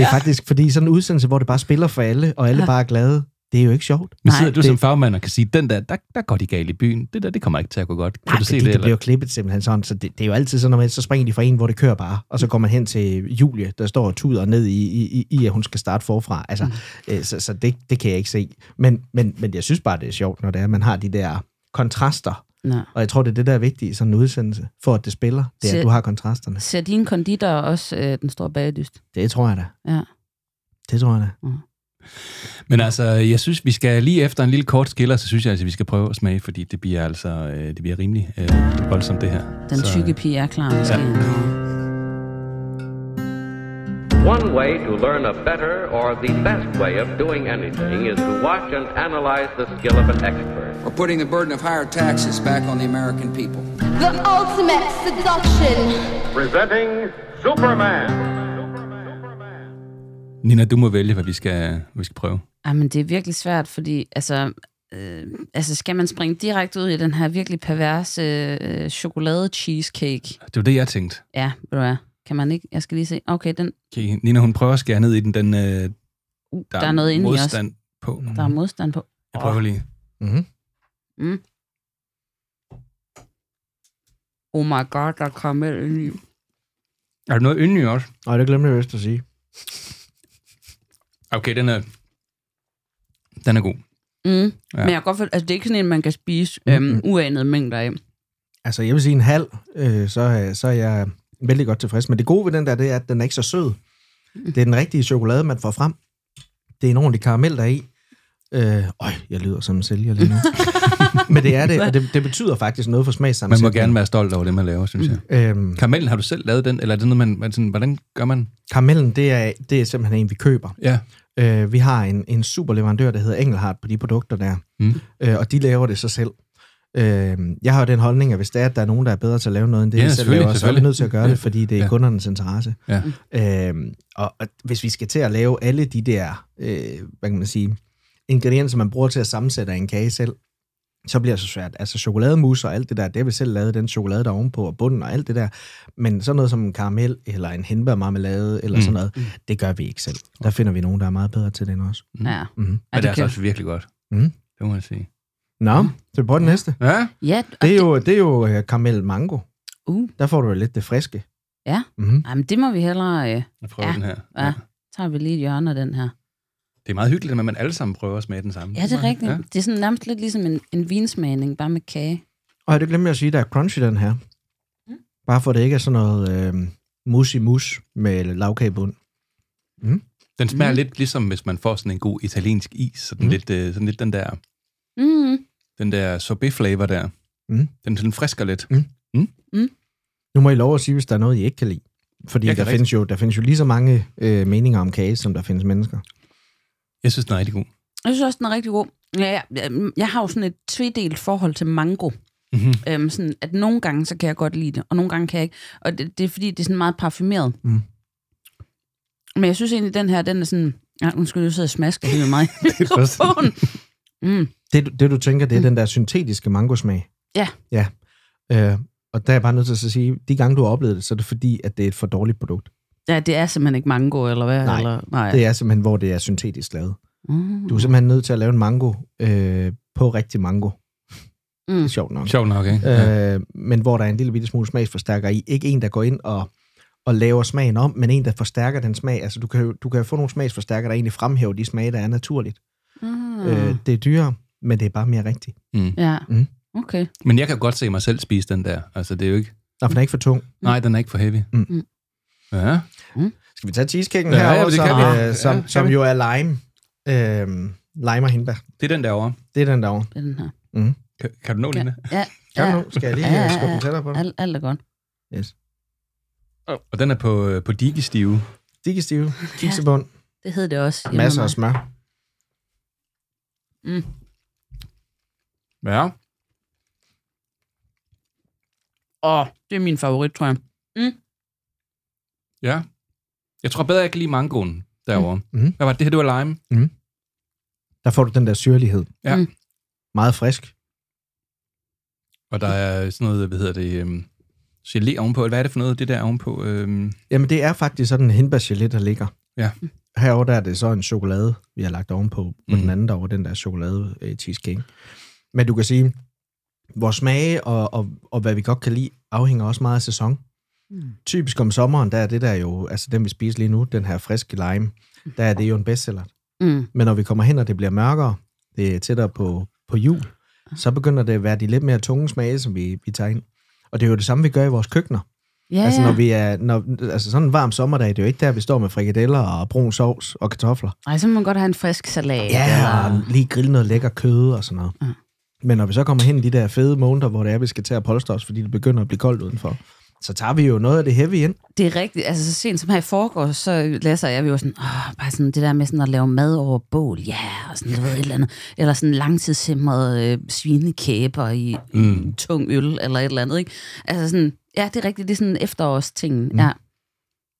Det er faktisk, fordi sådan en udsendelse, hvor det bare spiller for alle, og alle Ja. bare er glade, det er jo ikke sjovt. Men Nej, sidder du det- som fagmand og kan sige, den der, der, der går de galt i byen. Det der, det kommer ikke til at gå godt. Kan Nej, du se fordi det? det, det bliver eller? jo klippet simpelthen sådan, så det, det er jo altid sådan, at så springer de fra en, hvor det kører bare, og så går man hen til Julie, der står og tuder ned i, i, i, i at hun skal starte forfra. Altså, mm. øh, så så det, det kan jeg ikke se. Men, men, men jeg synes bare, det er sjovt, når det er, at man har de der kontraster, Nå. og jeg tror, det er det, der er vigtigt i sådan en udsendelse, for at det spiller, det er, at du har kontrasterne. Ser dine konditor også øh, den store bagdyst? Det tror jeg da. Ja. Det tror jeg da. Men altså, jeg synes, vi skal lige efter en lille kort skiller, så synes jeg altså, vi skal prøve at smage, fordi det bliver altså øh, det bliver rimelig øh, voldsomt, det her. Den Så, tykke pige er klar måske. Ja. One way to learn a better or the best way of doing anything is to watch and analyze the skill of an expert. We're putting the burden of higher taxes back on the American people. The ultimate seduction. Presenting Superman. Nina, du må vælge, hvad vi skal, hvad vi skal prøve. Jamen, det er virkelig svært, fordi altså, øh, altså skal man springe direkte ud i den her virkelig perverse øh, chokolade-cheesecake? Det var det, jeg tænkte. Ja, ved du hvad? Kan man ikke? Jeg skal lige se. Okay, den, Okay, Nina, hun prøver at skære ned i den. den øh, der, uh, der, er noget inde i os. modstand på. Der er modstand på. Jeg prøver lige. Mm-hmm. Mm. Oh my god, der er karamel inde i. Er der noget inde i også? Og det glemte jeg vist at sige. Okay, den er, den er god. Mm. Ja. Men jeg kan godt føle, altså det er ikke sådan en, man kan spise øhm, Mm-mm. uanede mængder af. Altså, jeg vil sige en halv, øh, så, er- så er jeg vældig godt tilfreds. Men det gode ved den der, det er, at den er ikke så sød. Det er den rigtige chokolade, man får frem. Det er en ordentlig karamel, der er i. Øh, øj, jeg lyder som en sælger lige nu. *laughs* Men det er det, og det, det betyder faktisk noget for Man smagssammensætningen. må gerne være stolt over det, man laver, synes jeg. Øhm, Karamellen, har du selv lavet den? Eller er det noget, man, man sådan, hvordan gør man? karamellen, det er, det er simpelthen en, vi køber. Ja. Øh, vi har en, en super leverandør, der hedder Engelhardt på de produkter der. Mm. Øh, og de laver det så selv. Øh, jeg har jo den holdning, at hvis der er, at der er nogen, der er bedre til at lave noget, end det, Ja, vi selv laver, så er vi nødt til at gøre det, fordi det er Ja. kundernes interesse. Ja. Øh, og, og hvis vi skal til at lave alle de der, øh, hvad kan man sige, ingredienser, man bruger til at sammensætte en kage selv, så bliver det så svært. Altså chokolademus og alt det der, det har vi selv lavet, den chokolade der er ovenpå og bunden og alt det der. Men sådan noget som en karamel eller en hindbærmarmelade eller Mm. sådan noget, det gør vi ikke selv. Der finder vi nogen, der er meget bedre til det end os. Ja. Mm-hmm. Men det er det altså også virkelig godt. Mm. Det må jeg sige. Nå, så vi prøver den næste. Ja? Ja, Det er jo, det er jo uh, karamel mango. Uh, Der får du jo lidt det friske. Ja. Mm-hmm. jamen, det må vi hellere... Øh, Jeg prøver Ja. den her. ja. tager vi lige et hjørne af den her. Det er meget hyggeligt, at man alle sammen prøver at smage den samme. Ja, det er rigtigt. Ja. Ja. Det er sådan nærmest lidt ligesom en, en vinsmagning, bare med kage. Og det glemte jeg at sige, der er crunch i den her. Bare for at det ikke er sådan noget øh, mus i mus med lavkagebund. Den smager Mm. lidt ligesom, hvis man får sådan en god italiensk is. Sådan, Mm. lidt, øh, sådan lidt den der, Mm. Den der sorbet-flavor der. Mm. Den sådan frisker lidt. Nu må I lov at sige, hvis der er noget, I ikke kan lide. Fordi Jeg der kan findes, jo, der findes jo lige så mange øh, meninger om kage, som der findes mennesker. Jeg synes, den er rigtig god. Jeg synes også, den er rigtig god. Ja, jeg, jeg har jo sådan et tvedelt forhold til mango. Mm-hmm. Øhm, sådan, at nogle gange, så kan jeg godt lide det, og nogle gange kan jeg ikke. Og det, det er fordi, det er sådan meget parfumeret. Mm. Men jeg synes egentlig, den her, den er sådan... Ja, nu skal du sidde og smaske helt med mig i *laughs* mikrofonen. Mm. Det, du- det du tænker, det er mm. den der syntetiske mangosmag. Ja. Ja. Øh, og der er jeg bare nødt til at sige, de gange du har oplevet det, så er det fordi, at det er et for dårligt produkt. Ja, det er simpelthen ikke mango, eller hvad? Nej, eller, nej. Det er simpelthen, hvor det er syntetisk lavet. Mm. Du er simpelthen nødt til at lave en mango øh, på rigtig mango. Det Mm. er sjovt nok. Sjovt nok, ikke? Ja. Øh, men hvor der er en lille bitte smule smagsforstærker i. Ikke en, der går ind og, og laver smagen om, men en, der forstærker den smag. Altså, du kan, jo- du kan få nogle smagsforstærkere, der egentlig fremhæver de smage, der er naturligt. Mm. Mm. Øh, det er dyrere, men det er bare mere rigtigt. Ja, Mm. okay. Men jeg kan godt se mig selv spise den der. Altså, det er jo ikke... Nå, for den er ikke for tung. Nej, den er ikke for heavy. Mm. Ja. Skal vi tage cheesecaken Ja, ja, ja, herovre, det som, vi. øh, Ja, som, kan som jo er lime. Øh, lime og hindbær. Det er den derovre. Det er den derovre. Det er den her. Kan, kan du nå, Line? Ja, Kan ja. du nu? Skal jeg lige Ja, ja, ja, ja. skubbe den tættere på? Alt, alt er godt. Yes. Og den er på, øh, på digestive. Digestive, kiksebund, Det hed det også. masser af smør. Mm. Ja. Åh, det er min favorit, tror jeg. Ja. Jeg tror bedre, jeg kan lide mangoen derovre. Mhm. Hvad var det? Det her, det var lime. Der får du den der syrlighed. Ja. Mm. Meget frisk. Og der er sådan noget, hvad hedder det, øhm, gelé ovenpå. Hvad er det for noget, det der ovenpå? Øhm, Jamen, det er faktisk sådan en hindbærgelé, der ligger. Ja. Herover der er det så en chokolade, vi har lagt ovenpå. På Mm. den anden derovre, den der chokolade øh, cheesecake. Men du kan sige, vores smage og, og, og hvad vi godt kan lide, afhænger også meget af sæson. Mm. Typisk om sommeren, der er det der jo, altså den vi spiser lige nu, den her friske lime, der er det jo en bestseller. Mm. Men når vi kommer hen, og det bliver mørkere, det er tættere på, på jul, så begynder det at være de lidt mere tunge smage, som vi, vi tager ind. Og det er jo det samme, vi gør i vores køkkener. Ja, altså, når vi er, når, altså sådan en varm sommerdag, det er jo ikke der, vi står med frikadeller og brun sovs og kartofler. Ej, så må man godt have en frisk salat. Ja, eller... og lige grille noget lækker kød og sådan noget. Ja. Men når vi så kommer hen i de der fede måneder, hvor det er, vi skal til at polstre os, fordi det begynder at blive koldt udenfor, så tager vi jo noget af det heavy ind. Det er rigtigt. Altså, så sent som her i forgårs, så læser jeg jo sådan, åh, bare sådan det der med sådan at lave mad over bål, ja, og sådan noget, et eller andet. Eller sådan langtidssimmeret øh, svinekæber i Mm. mm. tung øl, eller et eller andet, ikke? Altså sådan, ja, det er rigtigt, det er sådan efterårsting, mm. ja.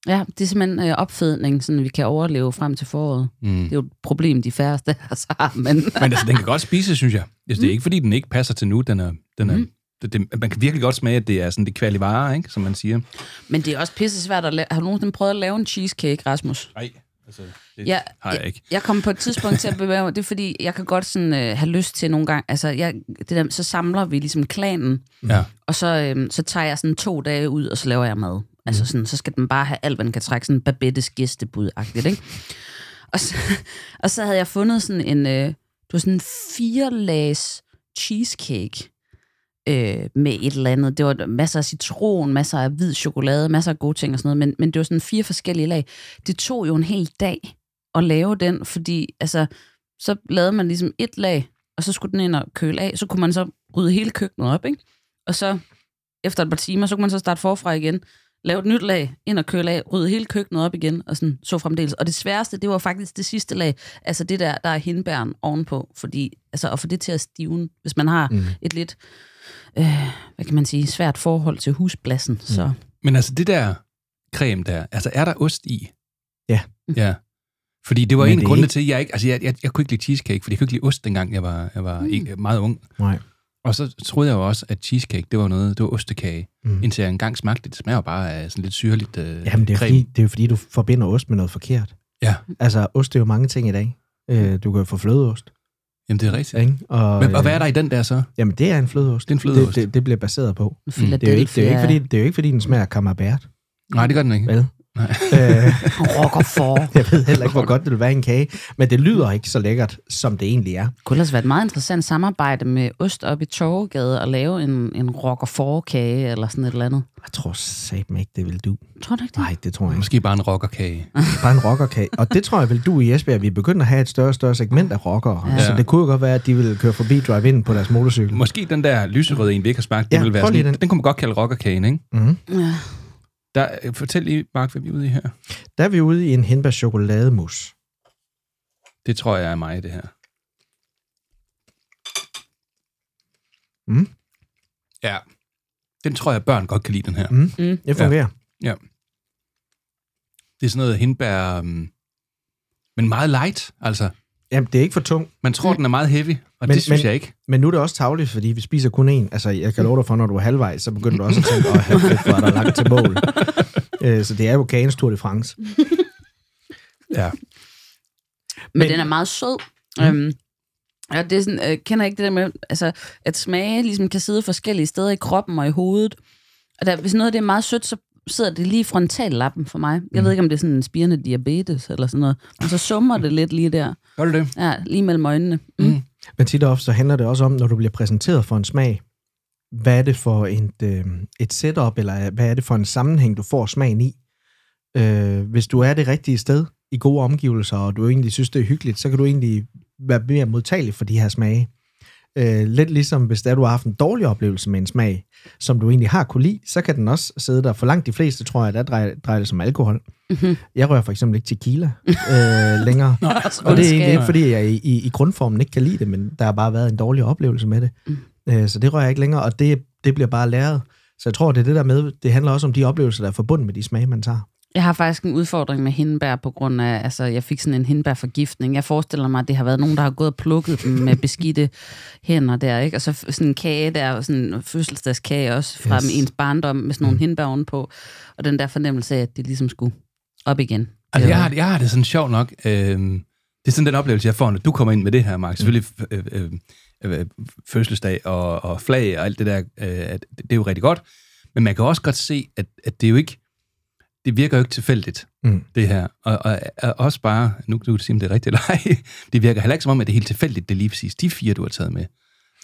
Ja, det er simpelthen øh, opfedning, sådan vi kan overleve frem til foråret. mm. Det er jo et problem, de færreste af os har, men... *laughs* Men altså, den kan godt spise, synes jeg. Altså, det er ikke, fordi den ikke passer til nu. Den er, den er, Mm. det, det, man kan virkelig godt smage, at det er sådan det kvalige varer, ikke? som man siger. Men det er også pisse svært at lave. Har du nogensinde prøvet at lave en cheesecake, Rasmus? Nej, altså, det Ja, har jeg ikke. Jeg kom på et tidspunkt til at *laughs* bevæge mig. Det er fordi, jeg kan godt sådan, øh, have lyst til nogle gange. Altså, jeg, det der, så samler vi ligesom klanen, Ja. og så, øh, så tager jeg sådan to dage ud, og så laver jeg mad. Altså sådan, så skal den bare have alt, hvad den kan trække. Sådan Babettes gæstebud-agtigt, ikke? Og så, *laughs* og så havde jeg fundet sådan en, øh, det var sådan en fire lags cheesecake øh, med et eller andet. Det var masser af citron, masser af hvid chokolade, masser af gode ting og sådan noget, men, men det var sådan fire forskellige lag. Det tog jo en hel dag at lave den, fordi altså, så lavede man ligesom et lag, og så skulle den ind og køle af, så kunne man så rydde hele køkkenet op, ikke? Og så efter et par timer, så kunne man så starte forfra igen, lave et nyt lag, ind og køle af, rydde hele køkkenet op igen, og sådan så fremdeles. Og det sværeste, det var faktisk det sidste lag, altså det der, der er hindbæren ovenpå, fordi, altså at få det til at stivne, hvis man har mm. et lidt, øh, hvad kan man sige, svært forhold til husblassen, mm. så... Men altså, det der creme der, altså er der ost i? Ja. Ja. Fordi det var Men en det af grundene ikke- til, at jeg ikke, altså jeg, jeg, jeg kunne ikke lide cheesecake, fordi jeg kunne ikke lide ost, dengang jeg var, jeg var mm. ikke, meget ung. Nej. Og så troede jeg jo også, at cheesecake, det var noget, det var ostekage. Mm. Indtil jeg engang smagte det. Det smager bare af sådan lidt syrligt øh, Jamen, det er, creme. fordi, det er jo fordi, du forbinder ost med noget forkert. Ja, Altså, ost er jo mange ting i dag. Øh, du kan jo få flødeost, jamen det er rigtigt. ikke? Og, Men, og hvad er der i den der så? Jamen, det er en flødeost. Det er en flødeost. Det, det, det bliver baseret på. Mm. Det er, jo ikke, det, er jo ikke, fordi, det er jo ikke, fordi den smager camembert, Nej, det gør den ikke. vel? Nej. øh, *laughs* rocker for. jeg ved heller ikke, hvor godt det vil være i en kage, men det lyder ikke så lækkert, som det egentlig er. Det kunne ellers være et meget interessant samarbejde med Ost op i Torvegade og lave en, en rocker for kage eller sådan et eller andet. Jeg tror satme ikke, det vil du. Tror du ikke det? Nej, det tror jeg ikke. Måske bare en rockerkage. *laughs* Bare en rockerkage. Og det tror jeg vel, du i Esbjerg, vi er begyndt at have et større og større segment af rockere. Ja. Så det kunne jo godt være, at de ville køre forbi drive-in på deres motorcykel. Måske den der lyserøde en, vi ikke har smagt, Ja, det vil være sådan, den. den. den kunne man godt kalde rockerkagen, ikke? Mm-hmm. Ja. Der, øh, fortæl lige, Mark, hvad vi er ude i her. Der er vi ude i en hindbær chokolademus. Det tror jeg er mig, det her. Mm. Ja. Den tror jeg, børn godt kan lide, den her. Mm. Det fungerer. Ja. Det er sådan noget hindbær, um, men meget light, altså. Jamen, det er ikke for tungt. Man tror, den er meget heavy, og Men- det synes men- jeg ikke. Men nu er det også tavligt, fordi vi spiser kun én. Altså, jeg kan love dig for, når du er halvvejs, så begynder du også at tænke, åh, hvor er der langt til mål. *laughs* Øh, så det er jo kagens Tour de France. *laughs* Ja. Men, Men- den er meget sød. Mm. Øhm, ja, det er sådan, øh, kender ikke det der med, altså, at smage ligesom kan sidde forskellige steder i kroppen og i hovedet. Og der, hvis noget af det er meget sødt, så sidder det lige i frontallappen for mig. Jeg ved ikke, om det er sådan en spirende diabetes eller sådan noget. Men så summer det lidt lige der. Gør du det? Ja, lige mellem øjnene. Mm. Men tit og ofte så handler det også om, når du bliver præsenteret for en smag, hvad er det for et, øh, et setup, eller hvad er det for en sammenhæng, du får smagen i. Øh, hvis du er det rigtige sted, i gode omgivelser, og du egentlig synes, det er hyggeligt, så kan du egentlig være mere modtagelig for de her smage. Øh, lidt ligesom hvis der du har haft en dårlig oplevelse med en smag, som du egentlig har kunne lide, så kan den også sidde der. For langt de fleste, tror jeg, der drejer, drejer det som alkohol. Mm-hmm. Jeg rører for eksempel ikke tequila øh, *laughs* længere. Og det er egentlig ikke, fordi jeg i, i, i grundformen ikke kan lide det, men der har bare været en dårlig oplevelse med det. Mm. Øh, så det rører jeg ikke længere, og det, det bliver bare læret. Så jeg tror, det er det der med, det handler også om de oplevelser, der er forbundet med de smage, man tager. Jeg har faktisk en udfordring med hindbær på grund af, altså jeg fik sådan en hindbærforgiftning. Jeg forestiller mig, at det har været nogen, der har gået og plukket dem med *laughs* beskidte hænder der, ikke? Og så sådan en kage der, sådan en fødselsdagskage også fra Yes. ens barndom med sådan nogle mm. hindbær ovenpå. Og den der fornemmelse af, at det ligesom skulle op igen. Altså, jeg har, det- jeg har det sådan sjovt nok. Øh, det er sådan den oplevelse, jeg får, når du kommer ind med det her, Mark. Selvfølgelig øh, øh, øh, fødselsdag og, og flag og alt det der, øh, at det, det er jo rigtig godt. Men man kan også godt se, at, at det er jo ikke, det virker jo ikke tilfældigt, Mm. det her. Og, og, og også bare, nu kan du sige, om det er rigtigt eller ej, *laughs* det virker heller ikke som om, at det er helt tilfældigt, det er lige præcis de fire, du har taget med.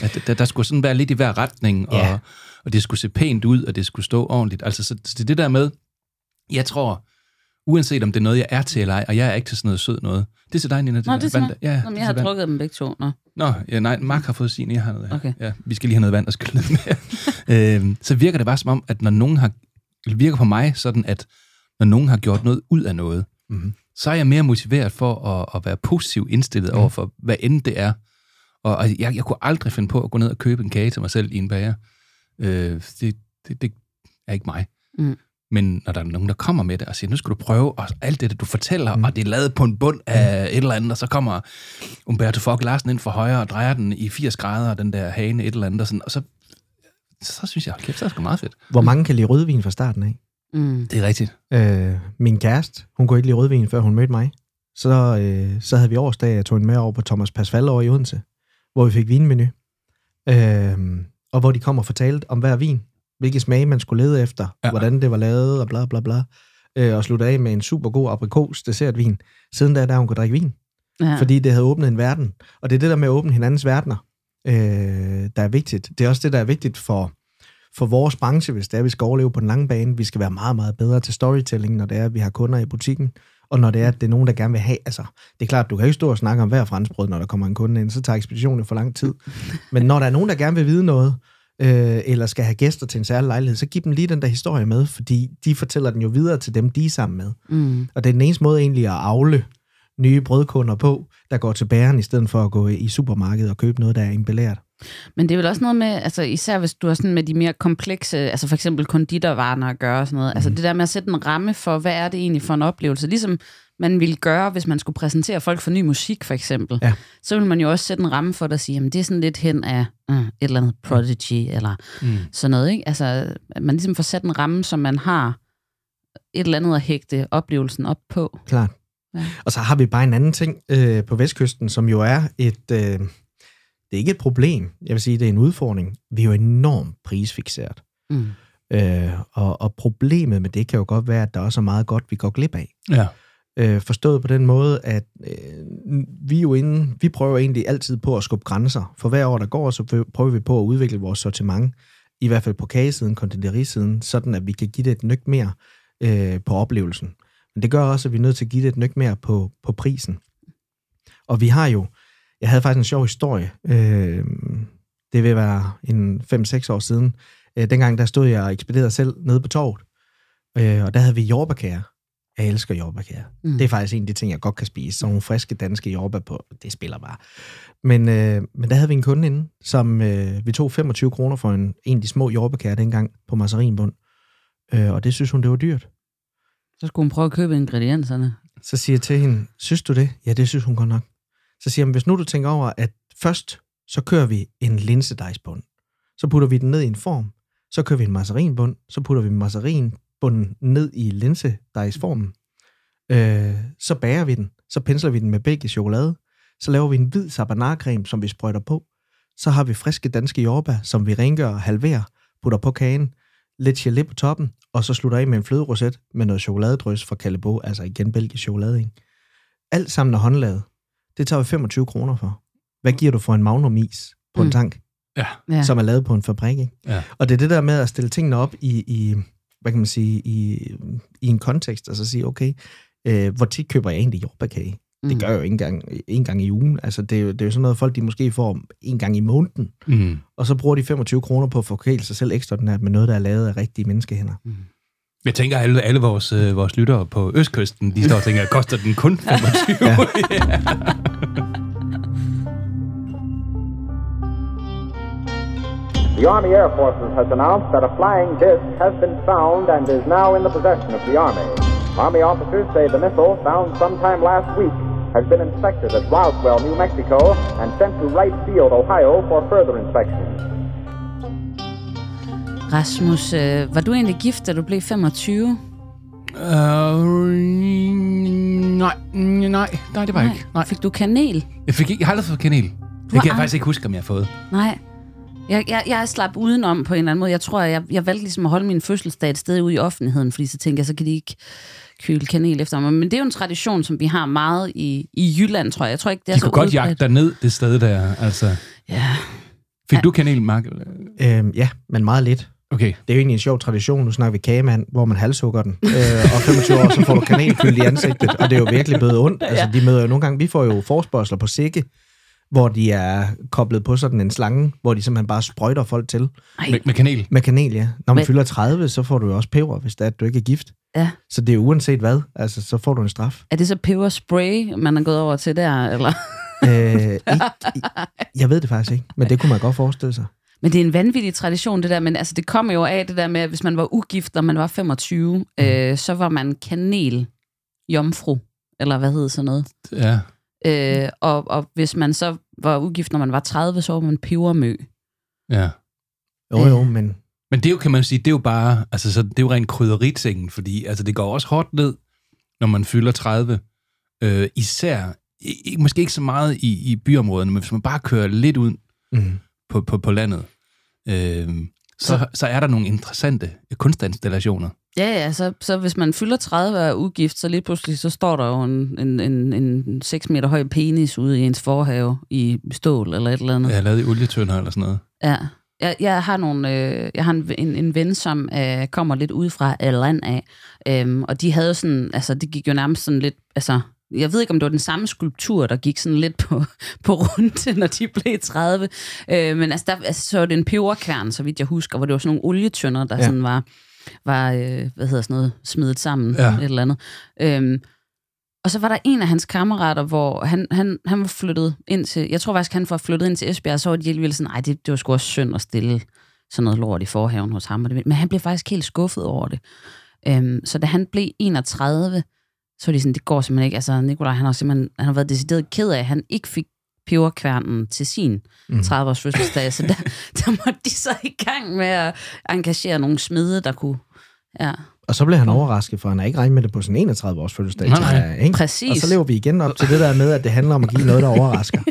At der, der skulle sådan være lidt i hver retning, og, og det skulle se pænt ud, og det skulle stå ordentligt. Altså, så, så det er det der med, jeg tror, uanset om det er noget, jeg er til eller ej, og jeg er ikke til sådan noget sød noget. Det er til dig, Nina. Nå, det er vand. Ja, Nå, men det jeg har vand. drukket dem begge to. Nå. Nå, ja, nej, Mark har fået sin, jeg har noget her. Okay. Ja, vi skal lige have noget vand og skylle ned med. *laughs* øhm, så virker det bare som om, at når nogen har, det virker på mig sådan, at når nogen har gjort noget ud af noget, Mhm. så er jeg mere motiveret for at, at være positiv indstillet Mhm. over for, hvad end det er. Og, og jeg, jeg kunne aldrig finde på at gå ned og købe en kage til mig selv i en bager. Øh, det, det, det er ikke mig. Mm. Men når der er nogen, der kommer med det og siger, nu skal du prøve, og alt det, du fortæller, Mm. mm. og det er lavet på en bund af et eller andet, og så kommer Umberto Fogh Larsen ind fra højre og drejer den i 80 grader, den der hane et eller andet, og, sådan, og så, så synes jeg, kæft, så er det sgu meget fedt. Hvor mange kan lide rødvin fra starten af? Mm. Det er rigtigt. Øh, min kæreste, hun kunne ikke lide rødvin, før hun mødte mig. Så, øh, så havde vi årsdag, jeg tog hende med over på Thomas Pasval over i Odense, hvor vi fik vinmenu. Øh, og hvor de kom og fortalte om hver vin, hvilke smage man skulle lede efter, ja. Ja. hvordan det var lavet, og bla bla bla. Øh, og slutte af med en super god aprikos dessertvin. Siden da, der hun kunne drikke vin. Ja. fordi det havde åbnet en verden. Og det er det der med at åbne hinandens verdener, øh, der er vigtigt. Det er også det, der er vigtigt for, for vores branche, hvis det er, vi skal overleve på den lange bane. Vi skal være meget, meget bedre til storytelling, når det er, at vi har kunder i butikken, og når det er, at det er nogen, der gerne vil have. Altså, det er klart, du kan ikke stå og snakke om hver franskbrød, når der kommer en kunde ind, så tager ekspeditionen for lang tid. *laughs* Men når der er nogen, der gerne vil vide noget, øh, eller skal have gæster til en særlig lejlighed, så giv dem lige den der historie med, fordi de fortæller den jo videre til dem, de er sammen med. Mm. Og det er den eneste måde egentlig at afle nye brødkunder på, der går til bæren, i stedet for at gå i supermarkedet og købe noget, der er emballeret. Men det er vel også noget med, altså især hvis du har sådan med de mere komplekse, altså for eksempel konditorvarer at gøre og sådan noget, mm. altså det der med at sætte en ramme for, hvad er det egentlig for en oplevelse, ligesom man ville gøre, hvis man skulle præsentere folk for ny musik for eksempel, Ja. så vil man jo også sætte en ramme for det og sige, jamen det er sådan lidt hen af uh, et eller andet Prodigy, eller Mm. sådan noget, ikke? Altså, at man ligesom får sat en ramme, som man har et eller andet at hægte oplevelsen op på. Klart. Ja. Og så har vi bare en anden ting øh, på Vestkysten, som jo er et... Øh, det er ikke et problem. Jeg vil sige, det er en udfordring. Vi er jo enormt prisfixeret. Mm. Øh, og, og problemet med det kan jo godt være, at der også er meget godt, vi går glip af. Ja. Øh, forstået på den måde, at øh, vi jo inde, vi prøver egentlig altid på at skubbe grænser. For hver år, der går, så prøver vi på at udvikle vores sortiment, i hvert fald på kagesiden, konditorisiden, sådan at vi kan give det et nyk mere øh, på oplevelsen. Men det gør også, at vi er nødt til at give det et nyk mere på, på prisen. Og vi har jo, jeg havde faktisk en sjov historie, øh, det vil være en 5-6 år siden. Øh, dengang der stod jeg og ekspederede selv nede på torvet, Øh, og der havde vi jordbærkager. Jeg elsker jordbærkager. Mm. Det er faktisk en af de ting, jeg godt kan spise. Sådan nogle friske danske jordbær på, det spiller bare. Men, øh, men der havde vi en kunde inde, som øh, vi tog 25 kroner for en, en af de små jordbærkager dengang på margarinbund. Øh, og det synes hun, det var dyrt. Så skulle hun prøve at købe ingredienserne. Så siger jeg til hende, synes du det? Ja, det synes hun godt nok. Så siger jeg, hvis nu du tænker over, at først så kører vi en linsedejsbund. Så putter vi den ned i en form. Så kører vi en margarinbund. Så putter vi margarinbunden ned i linsedejsformen. Øh, så bager vi den. Så pensler vi den med belgisk chokolade. Så laver vi en hvid sabanarcreme, som vi sprøjter på. Så har vi friske danske jordbær, som vi rengør og halverer, putter på kagen, lidt gelé på toppen, og så slutter af med en fløderoset med noget chokoladedrys fra Callebaut, altså igen belgisk chokolade, ikke? Alt sammen er håndlavet. Det tager vi 25 kroner for. Hvad giver du for en Magnum is på mm. Mm. en tank, Ja. Som er lavet på en fabrik, ikke? Ja. Og det er det der med at stille tingene op i, i hvad kan man sige, i, i en kontekst, og så sige, okay, øh, hvor tit køber jeg egentlig jordbærkage? Det Mm. gør jeg jo ikke engang, en gang i ugen. Altså, det er, jo, det er jo sådan noget, folk de måske får en gang i måneden, Mm. og så bruger de 25 kroner på at forkæle sig selv ekstraordinært med noget, der er lavet af rigtige menneskehænder. Jeg tænker, alle, alle vores, øh, vores lyttere på Østkysten, de står og tænker, koster den kun 25? Ja. The Army Air Forces has announced that a flying disc has been found and is now in the possession of the Army. Army officers say the missile, found sometime last week, has been inspected at Roswell, New Mexico, and sent to Wright Field, Ohio, for further inspection. Rasmus, øh, var du egentlig gift, da du blev 25? Øh, nej, nej, nej, det var jeg ikke. Nej. Fik du kanel? Jeg, fik ikke, jeg har aldrig fået kanel. Det kan jeg faktisk ikke huske, om jeg har fået. Nej. Jeg, jeg, jeg slap udenom på en eller anden måde. Jeg tror, jeg, jeg valgte ligesom at holde min fødselsdag et sted ude i offentligheden, fordi så tænkte jeg, så kan de ikke køle kanel efter mig. Men det er jo en tradition, som vi har meget i, i Jylland, tror jeg. Jeg tror ikke, det er De så kunne godt udbredt. jagte dig ned det sted der, altså. Ja. Fik Ja. du kanel, Mark? Øhm, ja, men meget lidt. Okay. Det er jo egentlig en sjov tradition, nu snakker vi kagemand, hvor man halshugger den, øh, og 25 år, så får du kanelkyld i ansigtet, og det er jo virkelig blevet ondt. Altså, de møder jo nogle gange, vi får jo forspørgseler på sikke, hvor de er koblet på sådan en slange, hvor de simpelthen bare sprøjter folk til. Ej, Med, med kanel? Med kanel, ja. Når man Men- fylder 30, så får du jo også peber, hvis det er, at du ikke er gift. ja. Så det er uanset hvad, altså, så får du en straf. Er det så peberspray, man er gået over til der? Eller? øh, ikke, jeg ved det faktisk ikke, men det kunne man godt forestille sig. Men det er en vanvittig tradition, det der. Men altså, det kommer jo af det der med, at hvis man var ugift, når man var 25, mm. øh, så var man kanel jomfru, eller hvad hedder sådan noget. Ja. Øh, og, og hvis man så var ugift, når man var 30, så var man pebermø. ja. Jo, jo, men Men det er jo, kan man sige, det er jo bare, altså så, det er jo rent krydderitingen, fordi altså, det går også hårdt ned, når man fylder 30. Øh, især, i, måske ikke så meget i, i byområderne, men hvis man bare kører lidt ud mm, på, på, på landet, øh, så, så er der nogle interessante kunstinstallationer. Ja, ja, så, så hvis man fylder 30 og er ugift, så lige pludselig så står der jo en, en, en, en 6 meter høj penis ude i ens forhave i stål eller et eller andet. Har lavet i olietønder eller sådan noget. Ja. Jeg, jeg har nogle, øh, jeg har en, en, en ven, som øh, kommer lidt ud fra øh, land af, øhm, og de havde sådan, altså det gik jo nærmest sådan lidt, altså jeg ved ikke, om det var den samme skulptur, der gik sådan lidt på, *laughs* på runde, når de blev 30. Øh, men altså, der, altså, så var det en peberkværn, så vidt jeg husker, hvor det var sådan nogle olietønder, der Ja. sådan var, var øh, hvad hedder sådan noget, smidt sammen, Ja. et eller andet. Øhm, og så var der en af hans kammerater, hvor han, han, han var flyttet ind til, jeg tror faktisk, han var flyttet ind til Esbjerg, og så var de alligevel sådan, nej, det, det var sgu også synd at stille sådan noget lort i forhaven hos ham. Men han blev faktisk helt skuffet over det. Øhm, så da han blev 31, så var de sådan, det går simpelthen ikke. Altså, Nikolaj, han har simpelthen han har været decideret ked af, at han ikke fik peberkværnen til sin Mm. 30-års fødselsdag. Så der, *laughs* der måtte de så i gang med at engagere nogle smede, der kunne... Ja, Og så blev han overrasket, for han har ikke regnet med det på sin 31 års fødselsdag. Nej, nej. jeg, ikke? Præcis. Og så lever vi igen op til det der med, at det handler om at give noget, der overrasker.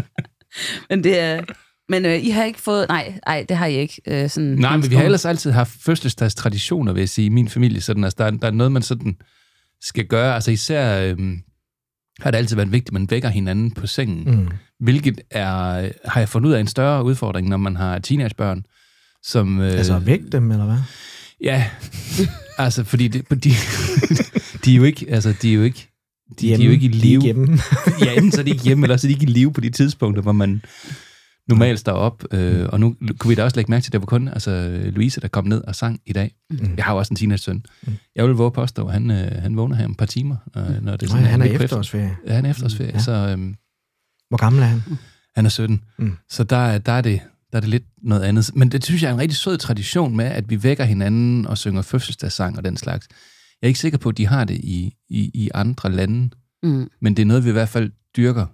*laughs* men det er... Men øh, I har ikke fået... Nej, nej, det har I ikke. Øh, sådan Nej, men vi har ellers altid haft fødselsdagstraditioner, vil jeg sige, i min familie. Sådan, altså, der, er, der er noget, man sådan skal gøre. Altså især øhm, har det altid været vigtigt, at man vækker hinanden på sengen. Mm. Hvilket er, har jeg fundet ud af en større udfordring, når man har teenagebørn. Som, øh, Altså væk dem, eller hvad? Ja, *laughs* altså fordi det, de, *laughs* de er jo ikke, altså de er jo ikke, de, de er jo ikke i De er live. hjemme. *laughs* ja, enten så er de ikke hjemme, eller så er de ikke i live på de tidspunkter, hvor man nu males der op, øh, og nu kunne vi da også lægge mærke til, at det var kun altså, Louise, der kom ned og sang i dag. Mm. Jeg har jo også en teenage-søn. Mm. Jeg vil våge påstå, at han, øh, han vågner her om et par timer. Øh, når det Nej, sådan han er lidt på efterårsferie. Ja, han er efterårsferie, Ja. så øhm, Hvor gammel er han? han er 17. Mm. Så der, er- der, er det, der er det lidt noget andet. Men det synes jeg er en rigtig sød tradition med, at vi vækker hinanden og synger fødselsdagssang og den slags. Jeg er ikke sikker på, at de har det i, i, i andre lande, Mm. men det er noget, vi i hvert fald dyrker.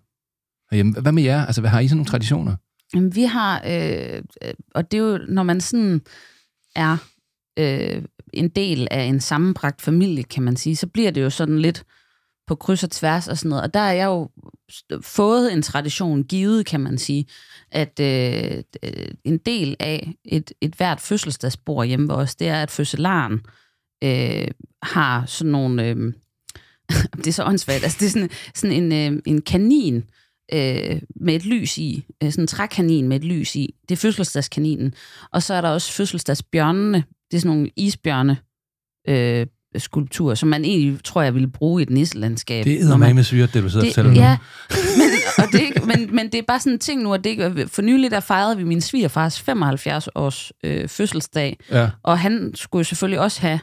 herhjemme. Hvad med jer? Altså, hvad har I sådan nogle traditioner? Jamen, vi har, øh, øh, og det er jo, når man sådan er øh, en del af en sammenbragt familie, kan man sige, så bliver det jo sådan lidt på kryds og tværs og sådan noget. Og der er jeg jo fået en tradition givet, kan man sige, at øh, øh, en del af et, et hvert fødselsdagsbord hjemme ved os, det er, at fødselaren øh, har sådan nogle... Øh, *laughs* det er så åndssvagt. Altså, det er sådan, sådan en, øh, en kanin, øh, med et lys i. Øh, sådan en trækanin med et lys i. Det er fødselsdagskaninen. Og så er der også fødselsdagsbjørnene. Det er sådan nogle isbjørne øh, skulpturer, som man egentlig, tror jeg, ville bruge i et nisselandskab. Det er man- med syret, det du sidder det, nu. ja, *laughs* men, og det ikke, men, men det er bare sådan en ting nu, at det ikke, for nylig der fejrede vi min svigerfars 75 års øh, fødselsdag, Ja. og han skulle jo selvfølgelig også have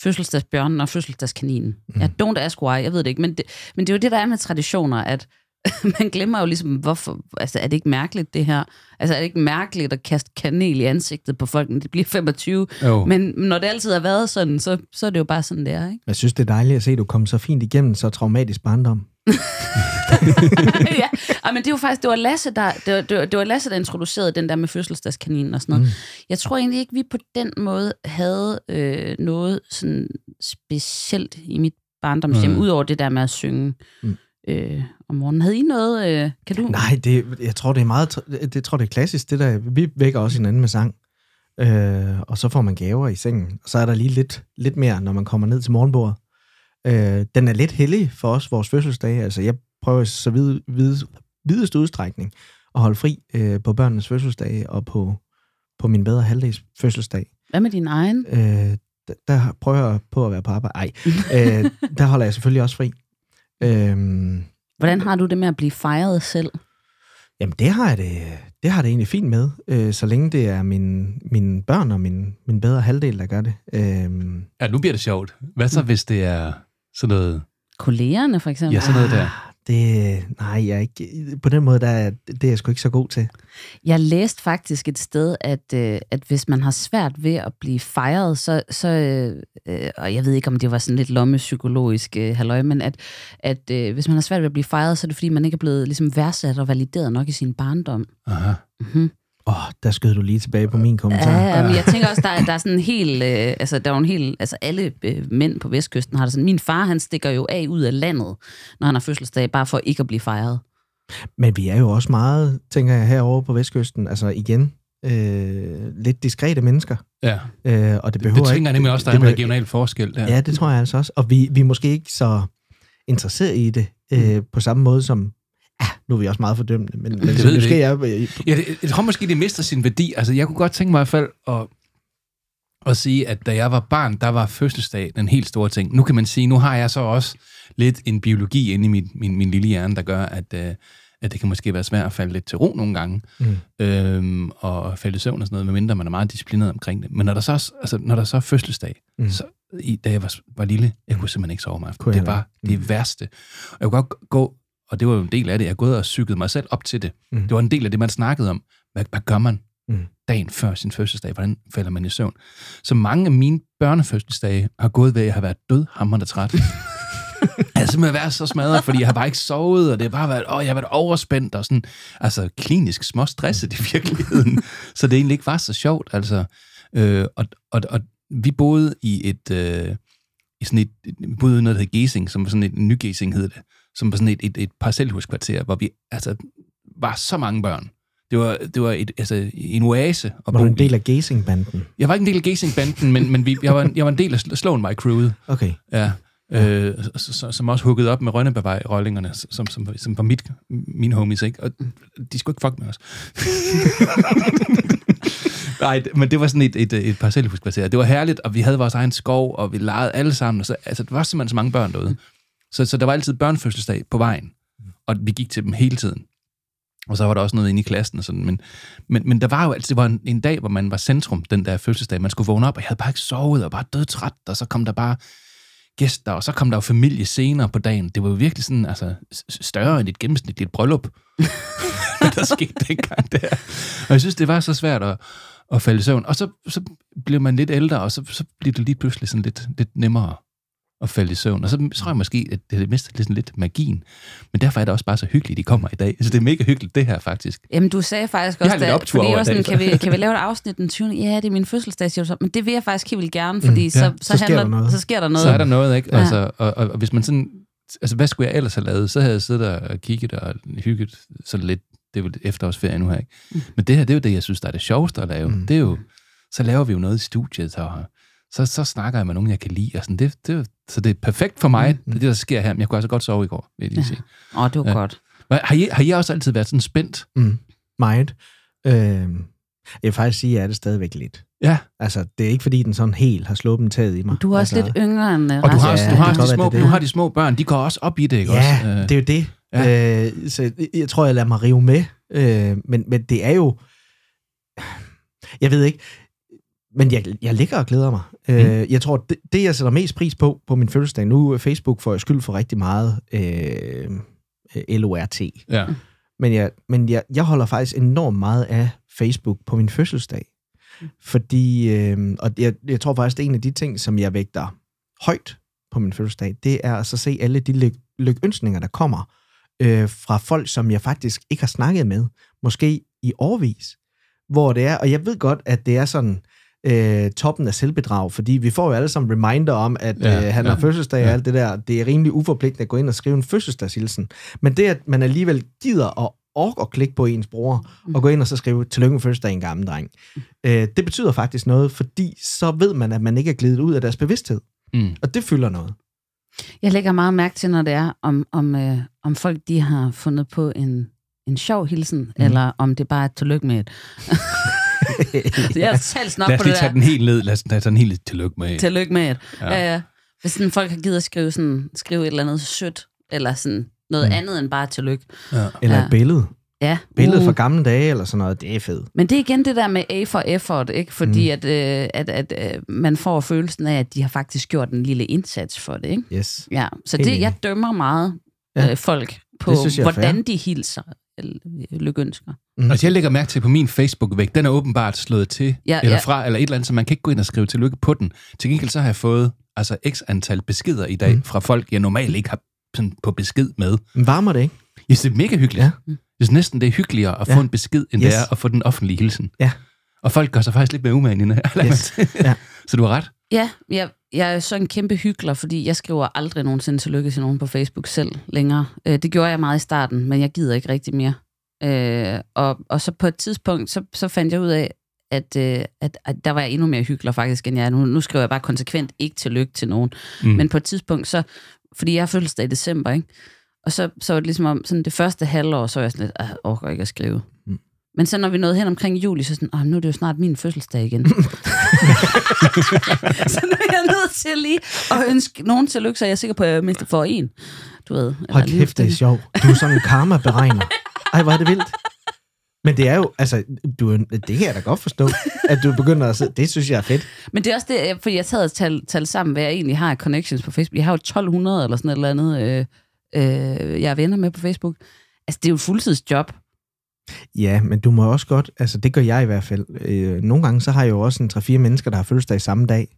fødselsdagsbjørnen og fødselsdagskaninen. Mm. Ja, don't ask why, jeg ved det ikke, men det, men det er jo det, der er med traditioner, at *laughs* man glemmer jo ligesom, hvorfor, altså er det ikke mærkeligt det her? Altså er det ikke mærkeligt at kaste kanel i ansigtet på folk, når de bliver 25? Jo. Men når det altid har været sådan, så, så er det jo bare sådan, det er, ikke? Jeg synes, det er dejligt at se, at du kom så fint igennem så traumatisk barndom. *laughs* ja, Ej, men det var faktisk, det var Lasse, der, det var, det var, det var Lasse, der introducerede den der med fødselsdagskaninen og sådan noget. Mm. Jeg tror egentlig ikke, vi på den måde havde øh, noget sådan specielt i mit barndomshjem, Mm. udover det der med at synge mm. øh, om morgenen. Havde I noget, øh, kan du? Nej, det, jeg tror, det er meget, det, tror, det er klassisk, det der, vi vækker også hinanden med sang, øh, og så får man gaver i sengen, og så er der lige lidt, lidt mere, når man kommer ned til morgenbordet. Øh, den er lidt hellig for os, vores fødselsdag, altså jeg prøver så vid, vid, videst udstrækning at holde fri øh, på børnenes fødselsdag og på, på min bedre halvdags fødselsdag. Hvad med din egen? Øh, der, der prøver jeg på at være på arbejde. Ej, øh, der holder jeg selvfølgelig også fri. Øh, Hvordan har du det med at blive fejret selv? Jamen, det har jeg det, det har jeg det egentlig fint med, øh, så længe det er min, mine børn og min, min bedre halvdel, der gør det. Øh, Ja, nu bliver det sjovt. Hvad så, hvis det er sådan noget... Kollegerne, for eksempel? Ja, sådan noget der. Det, nej, jeg er ikke, på den måde, der er, det er jeg sgu ikke så god til. Jeg læste faktisk et sted, at, øh, at hvis man har svært ved at blive fejret, så, så øh, øh, og jeg ved ikke, om det var sådan lidt lommepsykologisk øh, halløj, men at, at øh, hvis man har svært ved at blive fejret, så er det fordi, man ikke er blevet ligesom, værdsat og valideret nok i sin barndom. Aha. Mm-hmm. Åh, oh, der skød du lige tilbage på min kommentar. Ja, men jeg *laughs* tænker også, der, er- der er sådan en helt, øh, altså der er jo en helt, altså alle øh, mænd på Vestkysten har det sådan, min far, han stikker jo af ud af landet, når han har fødselsdag, bare for ikke at blive fejret. Men vi er jo også meget, tænker jeg, herovre på Vestkysten, altså igen, øh, lidt diskrete mennesker. Ja, Øh, og det behøver det tænker jeg nemlig også, der er det en regional forskel der. Ja, det tror jeg altså også. Og vi, vi er måske ikke så interesseret i det øh, på samme måde som... Ja, nu er vi også meget fordømmende, men, men Det ved måske er... øh, Ja, det, jeg tror måske, det mister sin værdi. Altså, jeg kunne godt tænke mig i hvert fald at, at sige, at da jeg var barn, der var fødselsdag den helt store ting. Nu kan man sige, nu har jeg så også lidt en biologi inde i min, min, min lille hjerne, der gør, at, øh, at det kan måske være svært at falde lidt til ro nogle gange, Mm. øhm, og falde i søvn og sådan noget, medmindre man er meget disciplineret omkring det. Men når der så, altså, når der så er fødselsdag, Mm. mm. så, i, da jeg var, var lille, jeg kunne simpelthen ikke sove om aftenen. jeg Det var det værste. Og jeg kunne godt gå, og det var jo en del af det, jeg er gået og cyklet mig selv op til det. Mm. Det var en del af det, man snakkede om. Hvad, hvad gør man Mm. dagen før sin fødselsdag? Hvordan falder man i søvn? Så mange af mine børnefødselsdage har gået ved, at jeg har været dødhammerende træt. *laughs* jeg har simpelthen været så smadret, fordi jeg har bare ikke sovet, og det har bare været, åh, jeg har været overspændt, og sådan, altså klinisk småstresset i virkeligheden. så det egentlig ikke var så sjovt, altså. Øh, og, og, og vi boede i et, øh, i sådan et, vi boede i noget, der hed Gesing, som var sådan et, ny Gesing hed det, som var sådan et, et, et parcelhuskvarter, hvor vi, altså, var så mange børn. Det var, det var et, altså, en oase. at Var du en del af Gasing-banden? Jeg var ikke en del af Gesing-banden, men, men vi, jeg, var, jeg var en del af Sloan My Crewet. Okay. Ja. Øh, s- s- som også huggede op med Rønnebevej-rollingerne, som, som, som var mit, mine homies, ikke? Og de skulle ikke fuck med os. *laughs* Nej, men det var sådan et, et, et parcelhuskvarter. Det var herligt, og vi havde vores egen skov, og vi legede alle sammen. Og så, altså, der var simpelthen så mange børn derude. Så, så der var altid børnefødselsdag på vejen, og vi gik til dem hele tiden. Og så var der også noget inde i klassen og sådan. Men, men, men der var jo altid, det var en, en dag, hvor man var centrum, den der fødselsdag. Man skulle vågne op, og jeg havde bare ikke sovet, og bare dødtræt, og så kom der bare gæster, og så kom der jo familie senere på dagen. Det var jo virkelig sådan, altså, større end et gennemsnitligt bryllup, *laughs* der skete dengang der. Og jeg synes, det var så svært at, at falde i søvn. Og så, så blev man lidt ældre, og så, så blev det lige pludselig sådan lidt, lidt nemmere at falde i søvn. Og så tror jeg måske, at det mistede lidt, lidt magien. Men derfor er det også bare så hyggeligt, de kommer i dag. Så det er mega hyggeligt, det her faktisk. Jamen, du sagde faktisk Jeg også, da- optur fordi jeg var sådan, så. kan, vi, *laughs* kan vi lave et afsnit den 20. Ja, det er min fødselsdag, siger du så. Men det vil jeg faktisk helt vildt gerne, fordi mm, så, ja. så, Så sker handler, der noget. så sker der noget. Så er der noget, ikke? Ja. Altså, og, og, og hvis man sådan... Altså, hvad skulle jeg ellers have lavet? Så havde jeg siddet der og kigget og hygget sådan lidt. Det er jo efterårsferie nu her, ikke? Mm. Men det her, det er jo det, jeg synes, der er det sjoveste at lave. Mm. Det er jo... Så laver vi jo noget i studiet, og så, så snakker jeg med nogen, jeg kan lide. Og sådan. Det, det, så det er perfekt for mig, mm. det, er der sker her. Men jeg kunne altså godt sove i går, vil jeg lige sige. Åh, oh, det var Ja. ja. godt. Har I, har I også altid været sådan spændt? Mm. Meget. Øh, jeg vil faktisk sige, at jeg er det stadigvæk lidt. Ja. Altså, det er ikke fordi, den sådan helt har sluppet taget i mig. Du er også altså, lidt yngre end Og du har, Ja, også, det du har, også de små, det nu det. har de små børn, de går også op i det, ikke Ja, også? Øh, det er jo det. Ja. Øh, så jeg tror, jeg lader mig rive med. Øh, men, men det er jo... Jeg ved ikke, men jeg, jeg ligger og glæder mig. Mm. Øh, jeg tror, det, det, jeg sætter mest pris på på min fødselsdag, nu Facebook får jeg skyld for rigtig meget øh, LORT. Ja. Men, jeg, men jeg, jeg holder faktisk enormt meget af Facebook på min fødselsdag. Fordi, øh, og jeg, jeg tror faktisk, det er en af de ting, som jeg vægter højt på min fødselsdag, det er at så se alle de lyk, lykønsninger, der kommer øh, fra folk, som jeg faktisk ikke har snakket med, måske i årvis. Hvor det er, og jeg ved godt, at det er sådan øh, toppen af selvbedrag, fordi vi får jo alle sammen reminder om, at Ja, øh, han ja, har fødselsdag og ja. alt det der. Det er rimelig uforpligtende at gå ind og skrive en fødselsdagshilsen. Men det, at man alligevel gider at orke at klikke på ens bror, og gå ind og så skrive, tillykke med fødselsdag, en gammel dreng. Øh, det betyder faktisk noget, fordi så ved man, at man ikke er glidet ud af deres bevidsthed. Mm. Og det fylder noget. Jeg lægger meget mærke til, når det er, om, om, øh, om folk de har fundet på en, en sjov hilsen, mm. eller om det bare er et tillykke med et. *laughs* *laughs* jeg har talt nok Lad på os lige det tage der. den helt ned. Lad os tage den helt tillykke med. Tillykke med et. Ja. Ja. Ja. Hvis sådan, folk har givet at skrive, sådan, skrive et eller andet sødt, eller sådan noget mm. andet end bare tillykke. Ja. Eller Ja. et billede. Ja. Billede uh. fra gamle dage, eller sådan noget, det er fedt. Men det er igen det der med A for effort, ikke? Fordi mm. at, øh, at, at øh, man får følelsen af, at de har faktisk gjort en lille indsats for det, ikke? Yes. Ja, så det, jeg dømmer meget Ja. øh, folk på, Det synes jeg hvordan fair. de hilser lykønsker. Mm. Altså, jeg lægger mærke til på min Facebook-væg, den er åbenbart slået til, Ja, eller ja. fra, eller et eller andet, så man kan ikke gå ind og skrive tillykke på den. Til gengæld så har jeg fået altså x antal beskeder i dag Mm. fra folk, jeg normalt ikke har sådan på besked med. Men varmer det ikke? Jeg synes, det er mega hyggeligt. Ja. Jeg synes næsten, det er hyggeligere at Ja. få en besked, end Yes. det er at få den offentlige hilsen. Ja. Og folk gør sig faktisk lidt mere umage end Yes. *laughs* Ja. Så du har ret. Ja, jeg, jeg er så en kæmpe hyggelig, fordi jeg skriver aldrig nogensinde tillykke til nogen på Facebook selv længere. Øh, det gjorde jeg meget i starten, men jeg gider ikke rigtig mere. Øh, og, og så på et tidspunkt, så, så fandt jeg ud af, at, øh, at, at der var jeg endnu mere hyggelig faktisk, end jeg er nu. Nu skriver jeg bare konsekvent ikke tillykke til nogen. Mm. Men på et tidspunkt, så, fordi jeg har fødselsdag i december, ikke? Og så, så var det ligesom om, sådan det første halvår, så var jeg sådan lidt, jeg orker ikke at skrive. Mm. Men så når vi nåede hen omkring juli, så sådan, "Åh, nu er det jo snart min fødselsdag igen. *laughs* så nu er jeg nødt til lige at ønske nogen tillykke, så jeg er sikker på, at jeg mindst får en. Du ved. Hold kæft, det er sjovt. Du er sådan en karma-beregner. Ej, hvor er det vildt. Men det er jo, altså, du, det kan jeg da godt forstå, at du begynder at sidde. Det synes jeg er fedt. Men det er også det, fordi jeg sad og talte tal sammen, hvad jeg egentlig har af connections på Facebook. Jeg har jo 1200 eller sådan et eller andet, øh, øh, jeg er venner med på Facebook. Altså, det er jo et fuldtidsjob. Ja, men du må også godt, altså det gør jeg i hvert fald. Øh, nogle gange så har jeg jo også en 3-4 mennesker, der har fødselsdag samme dag.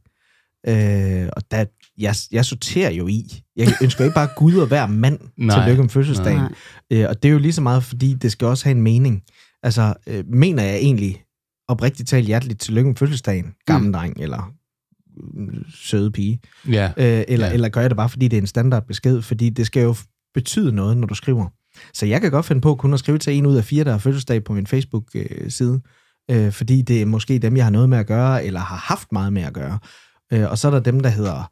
Øh, og der, jeg, jeg sorterer jo i. Jeg ønsker ikke bare Gud og hver mand *laughs* Nej, til lykke med fødselsdagen. nej. Øh, og det er jo lige så meget, fordi det skal også have en mening. Altså, øh, mener jeg egentlig oprigtigt talt hjerteligt tillykke med fødselsdagen, gammel mm. dreng eller øh, søde pige? Ja. Øh, eller, ja. eller gør jeg det bare, fordi det er en standardbesked? Fordi det skal jo betyde noget, når du skriver. Så jeg kan godt finde på kun at skrive til en ud af fire, der har fødselsdag på min Facebook-side, øh, fordi det er måske dem, jeg har noget med at gøre, eller har haft meget med at gøre. Øh, og så er der dem, der hedder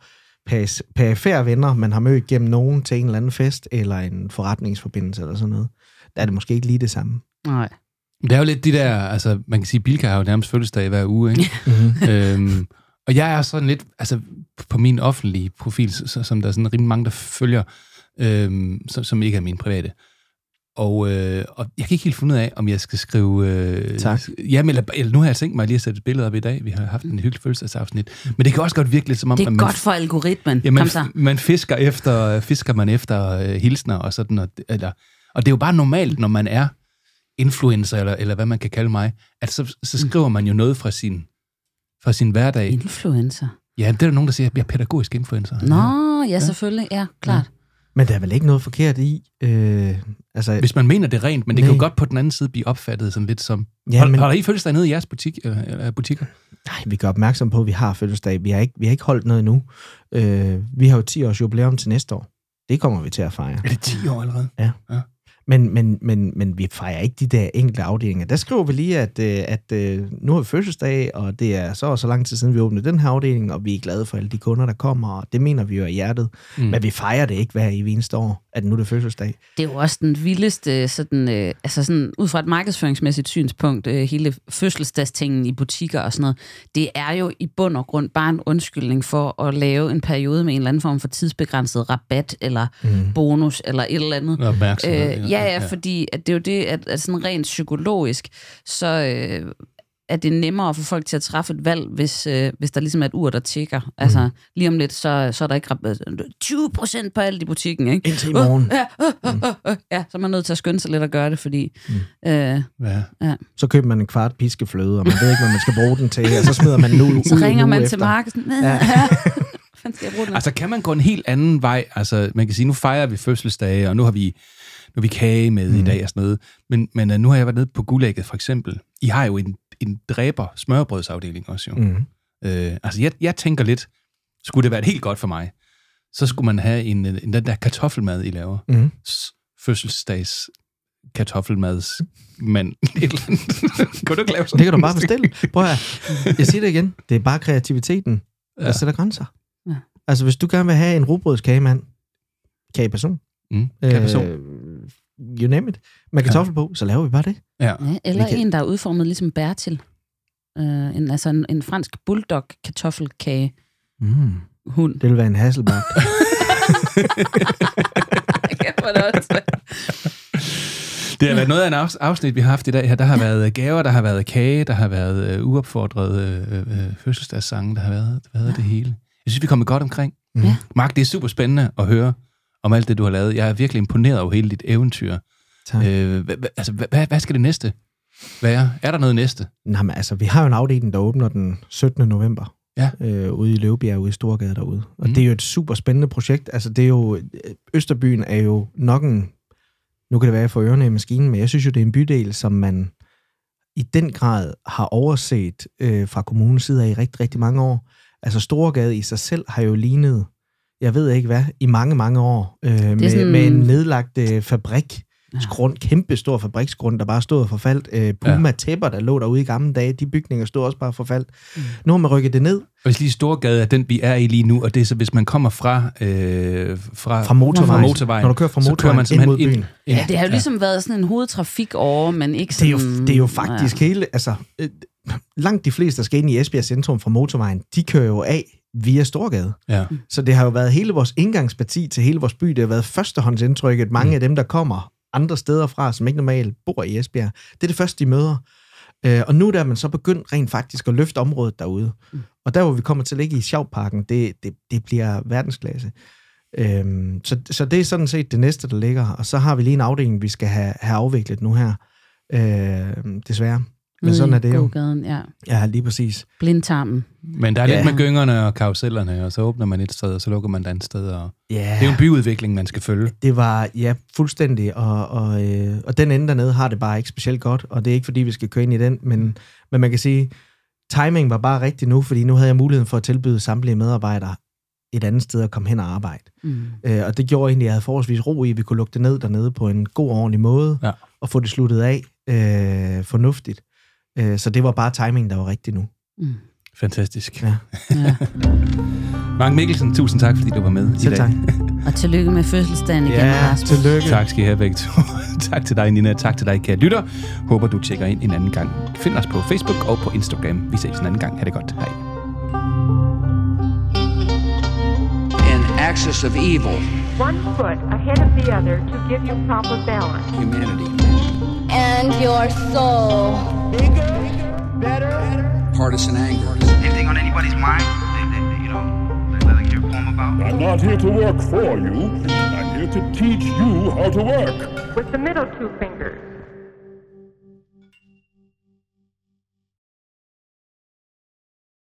perifære venner, man har mødt gennem nogen til en eller anden fest, eller en forretningsforbindelse, eller sådan noget. Der er det måske ikke lige det samme. Nej. Det er jo lidt de der, altså man kan sige, Bilka har jo nærmest fødselsdag hver uge, ikke? Mm-hmm. *laughs* øhm, og jeg er sådan lidt, altså på min offentlige profil, så, som der er sådan rimelig mange, der følger, øhm, som, som ikke er min private. Og, øh, og jeg kan ikke helt finde ud af, om jeg skal skrive... Øh, Tak. Jamen, eller, eller nu har jeg tænkt mig lige at sætte et billede op i dag. Vi har haft en hyggelig fødselsdagsafsnit. Men det kan også godt virke lidt som om... Det er at man, godt for algoritmen. Ja, man, Kom så. man fisker efter, fisker man efter øh, hilsner og sådan, og, eller, og det er jo bare normalt, når man er influencer, eller, eller hvad man kan kalde mig, at så, så skriver man jo noget fra sin, fra sin hverdag. Influencer. Ja, det er der nogen, der siger, at jeg er pædagogisk influencer. Nå, ja, selvfølgelig. Ja, klart. Men der er vel ikke noget forkert i... Øh, altså, Hvis man mener det rent, men det kan Nej. jo godt på den anden side blive opfattet sådan lidt som... Ja, Ja, men... Har I fødselsdag nede i jeres butik, eller, eller butikker? Nej, vi gør opmærksom på, at vi har fødselsdag. Vi har ikke, vi har ikke holdt noget endnu. Øh, vi har jo 10 års jubilæum til næste år. Det kommer vi til at fejre. Er det 10 år allerede? Men, men, men, men vi fejrer ikke de der enkelte afdelinger. Der skriver vi lige, at, øh, at øh, nu er vi fødselsdag, og det er så og så lang tid siden, vi åbnede den her afdeling, og vi er glade for alle de kunder, der kommer, og det mener vi jo i hjertet. Mm. Men vi fejrer det ikke hver evig eneste år, at nu er det fødselsdag. Det er jo også den vildeste, sådan, øh, altså sådan, ud fra et markedsføringsmæssigt synspunkt, øh, hele fødselsdagstingen i butikker og sådan noget, det er jo i bund og grund bare en undskyldning for at lave en periode med en eller anden form for tidsbegrænset rabat, eller mm. bonus, eller et eller andet. Øh, ja. ja, ja, Ja. fordi at det er jo det, at, at sådan rent psykologisk, så øh, er det nemmere at få folk til at træffe et valg, hvis, øh, hvis der ligesom er et ur, der tigger. Altså, Mm. lige om lidt, så, så er der ikke rabat. 20 procent på alt i butikken, ikke? Indtil i morgen. Ja, øh, øh, øh, øh. ja, så er man nødt til at skynde sig lidt at gøre det, fordi... Mm. Øh, Ja. Så køber man en kvart piskefløde, og man ved ikke, hvad man skal bruge den til, og så smider man *laughs* den ud, så ringer man efter. til markedet. Ja. ja. Altså, kan man gå en helt anden vej? Altså, man kan sige, nu fejrer vi fødselsdage, og nu har vi, nu har vi kage med mm. i dag og sådan noget. Men, men uh, nu har jeg været nede på Guldægget, for eksempel. I har jo en, en dræber smørbrødsafdeling også, jo. Mm. Øh, altså, jeg, jeg tænker lidt, skulle det være helt godt for mig, så skulle man have en, en den der kartoffelmad, I laver. Mm. Fødselsdags kartoffelmads mand. *laughs* Et eller andet. Kunne du ikke lave sådan Det kan du bare bestille. Prøv at, jeg siger det igen. Det er bare kreativiteten, der Ja. sætter grænser. Ja. Altså, hvis du gerne vil have en rugbrødskagemand, kageperson, Mm, kageperson. øh, you name it, med kartoffel på, så laver vi bare det. Ja. Ja, eller kan- en, der er udformet ligesom Bertil. Øh, en, altså en, en fransk bulldog kartoffelkage Mm. hund. Det vil være en hasselbak. *laughs* Det har været noget af en afs- afsnit, vi har haft i dag her. Der har været gaver, der har været kage, der har været øh, uopfordrede øh, øh, fødselsdagssange, der har været, der har været det hele. Jeg synes, vi er kommet godt omkring. Mhm. Ja. Mark, det er super spændende at høre om alt det, du har lavet. Jeg er virkelig imponeret over hele dit eventyr. Tak. Øh, altså, hvad, hvad- skal det næste være? Er der noget næste? Nej, men altså, vi har jo en afdeling, der åbner den 17. november. Ja. Øh, ude i Løvebjerg, ude i Storgade derude. Og Mm. det er jo et super spændende projekt. Altså, det er jo... Østerbyen er jo nok en... Nu kan det være, får ørerne i maskinen, men jeg synes jo, det er en bydel, som man i den grad har overset øh, fra kommunens side af i rigtig, rigtig mange år. Altså, Storgade i sig selv har jo lignet, jeg ved ikke hvad, i mange, mange år. Øh, med, sådan- sådan... med en nedlagt øh, fabrik grund, kæmpe stor fabriksgrund, der bare stod og forfaldt. Øh, Puma-tæpper, der lå derude i gamle dage, de bygninger stod også bare forfaldt. Mm. Nu har man rykket det ned Og hvis lige Storgade er den, vi er i lige nu, og det er så, hvis man kommer fra, øh, fra, fra motorvejen. fra motorvejen, Når du kører fra så kører motorvejen man ind mod ind. byen. Ja, det har jo ligesom været sådan en hovedtrafik over, men ikke Det er, sådan... jo, det er jo faktisk ja. hele... Altså, øh, langt de fleste, der skal ind i Esbjerg Centrum fra motorvejen, de kører jo af via Storgade. Ja. Så det har jo været hele vores indgangsparti til hele vores by. Det har været førstehåndsindtrykket. Mange mm. af dem, der kommer andre steder fra, som ikke normalt bor i Esbjerg, det er det første, de møder. Øh, og nu der er man så begyndt rent faktisk at løfte området derude. Mm. Og der, hvor vi kommer til at ligge i Sjavparken, det, det, det bliver verdensklasse. Øhm, så, så det er sådan set det næste, der ligger. Og så har vi lige en afdeling, vi skal have, have afviklet nu her. Øh, desværre. Men sådan er det jo. Gågaden, ja. Ja, lige præcis. Blindtarmen. Men der er Ja. lidt med gyngerne og karusellerne, og så åbner man et sted, og så lukker man et andet sted. Og Ja. Det er jo en byudvikling, man skal følge. Det var, ja, fuldstændig, og, og, øh, og den ende dernede har det bare ikke specielt godt, og det er ikke fordi, vi skal køre ind i den, men, men man kan sige, timing var bare rigtig nu, fordi nu havde jeg muligheden for at tilbyde samtlige medarbejdere et andet sted at komme hen og arbejde. Mm. Øh, og det gjorde egentlig, at jeg havde forholdsvis ro i, at vi kunne lukke det ned dernede på en god ordentlig måde, Ja. og få det sluttet af øh, fornuftigt. Øh, så det var bare timing, der var rigtig nu. Mm. Fantastisk. Ja. Ja. Mark Mikkelsen, tusind tak, fordi du var med i Selv dag. tak. Og tillykke med fødselsdagen igen, Ja, Rasmus. tillykke. Tak skal I have begge to. *laughs* tak til dig, Nina. Tak til dig, kære lytter. Håber, du tjekker ind en anden gang. Find os på Facebook og på Instagram. Vi ses en anden gang. Ha' det godt. Hej. An axis of evil one foot ahead of the other to give you proper balance. Humanity. And your soul. Bigger, better, partisan anger. Anything on anybody's mind? That, that, you know, that I'd like to hear a poem about? I'm not here to work for you. I'm here to teach you how to work. With the middle two fingers,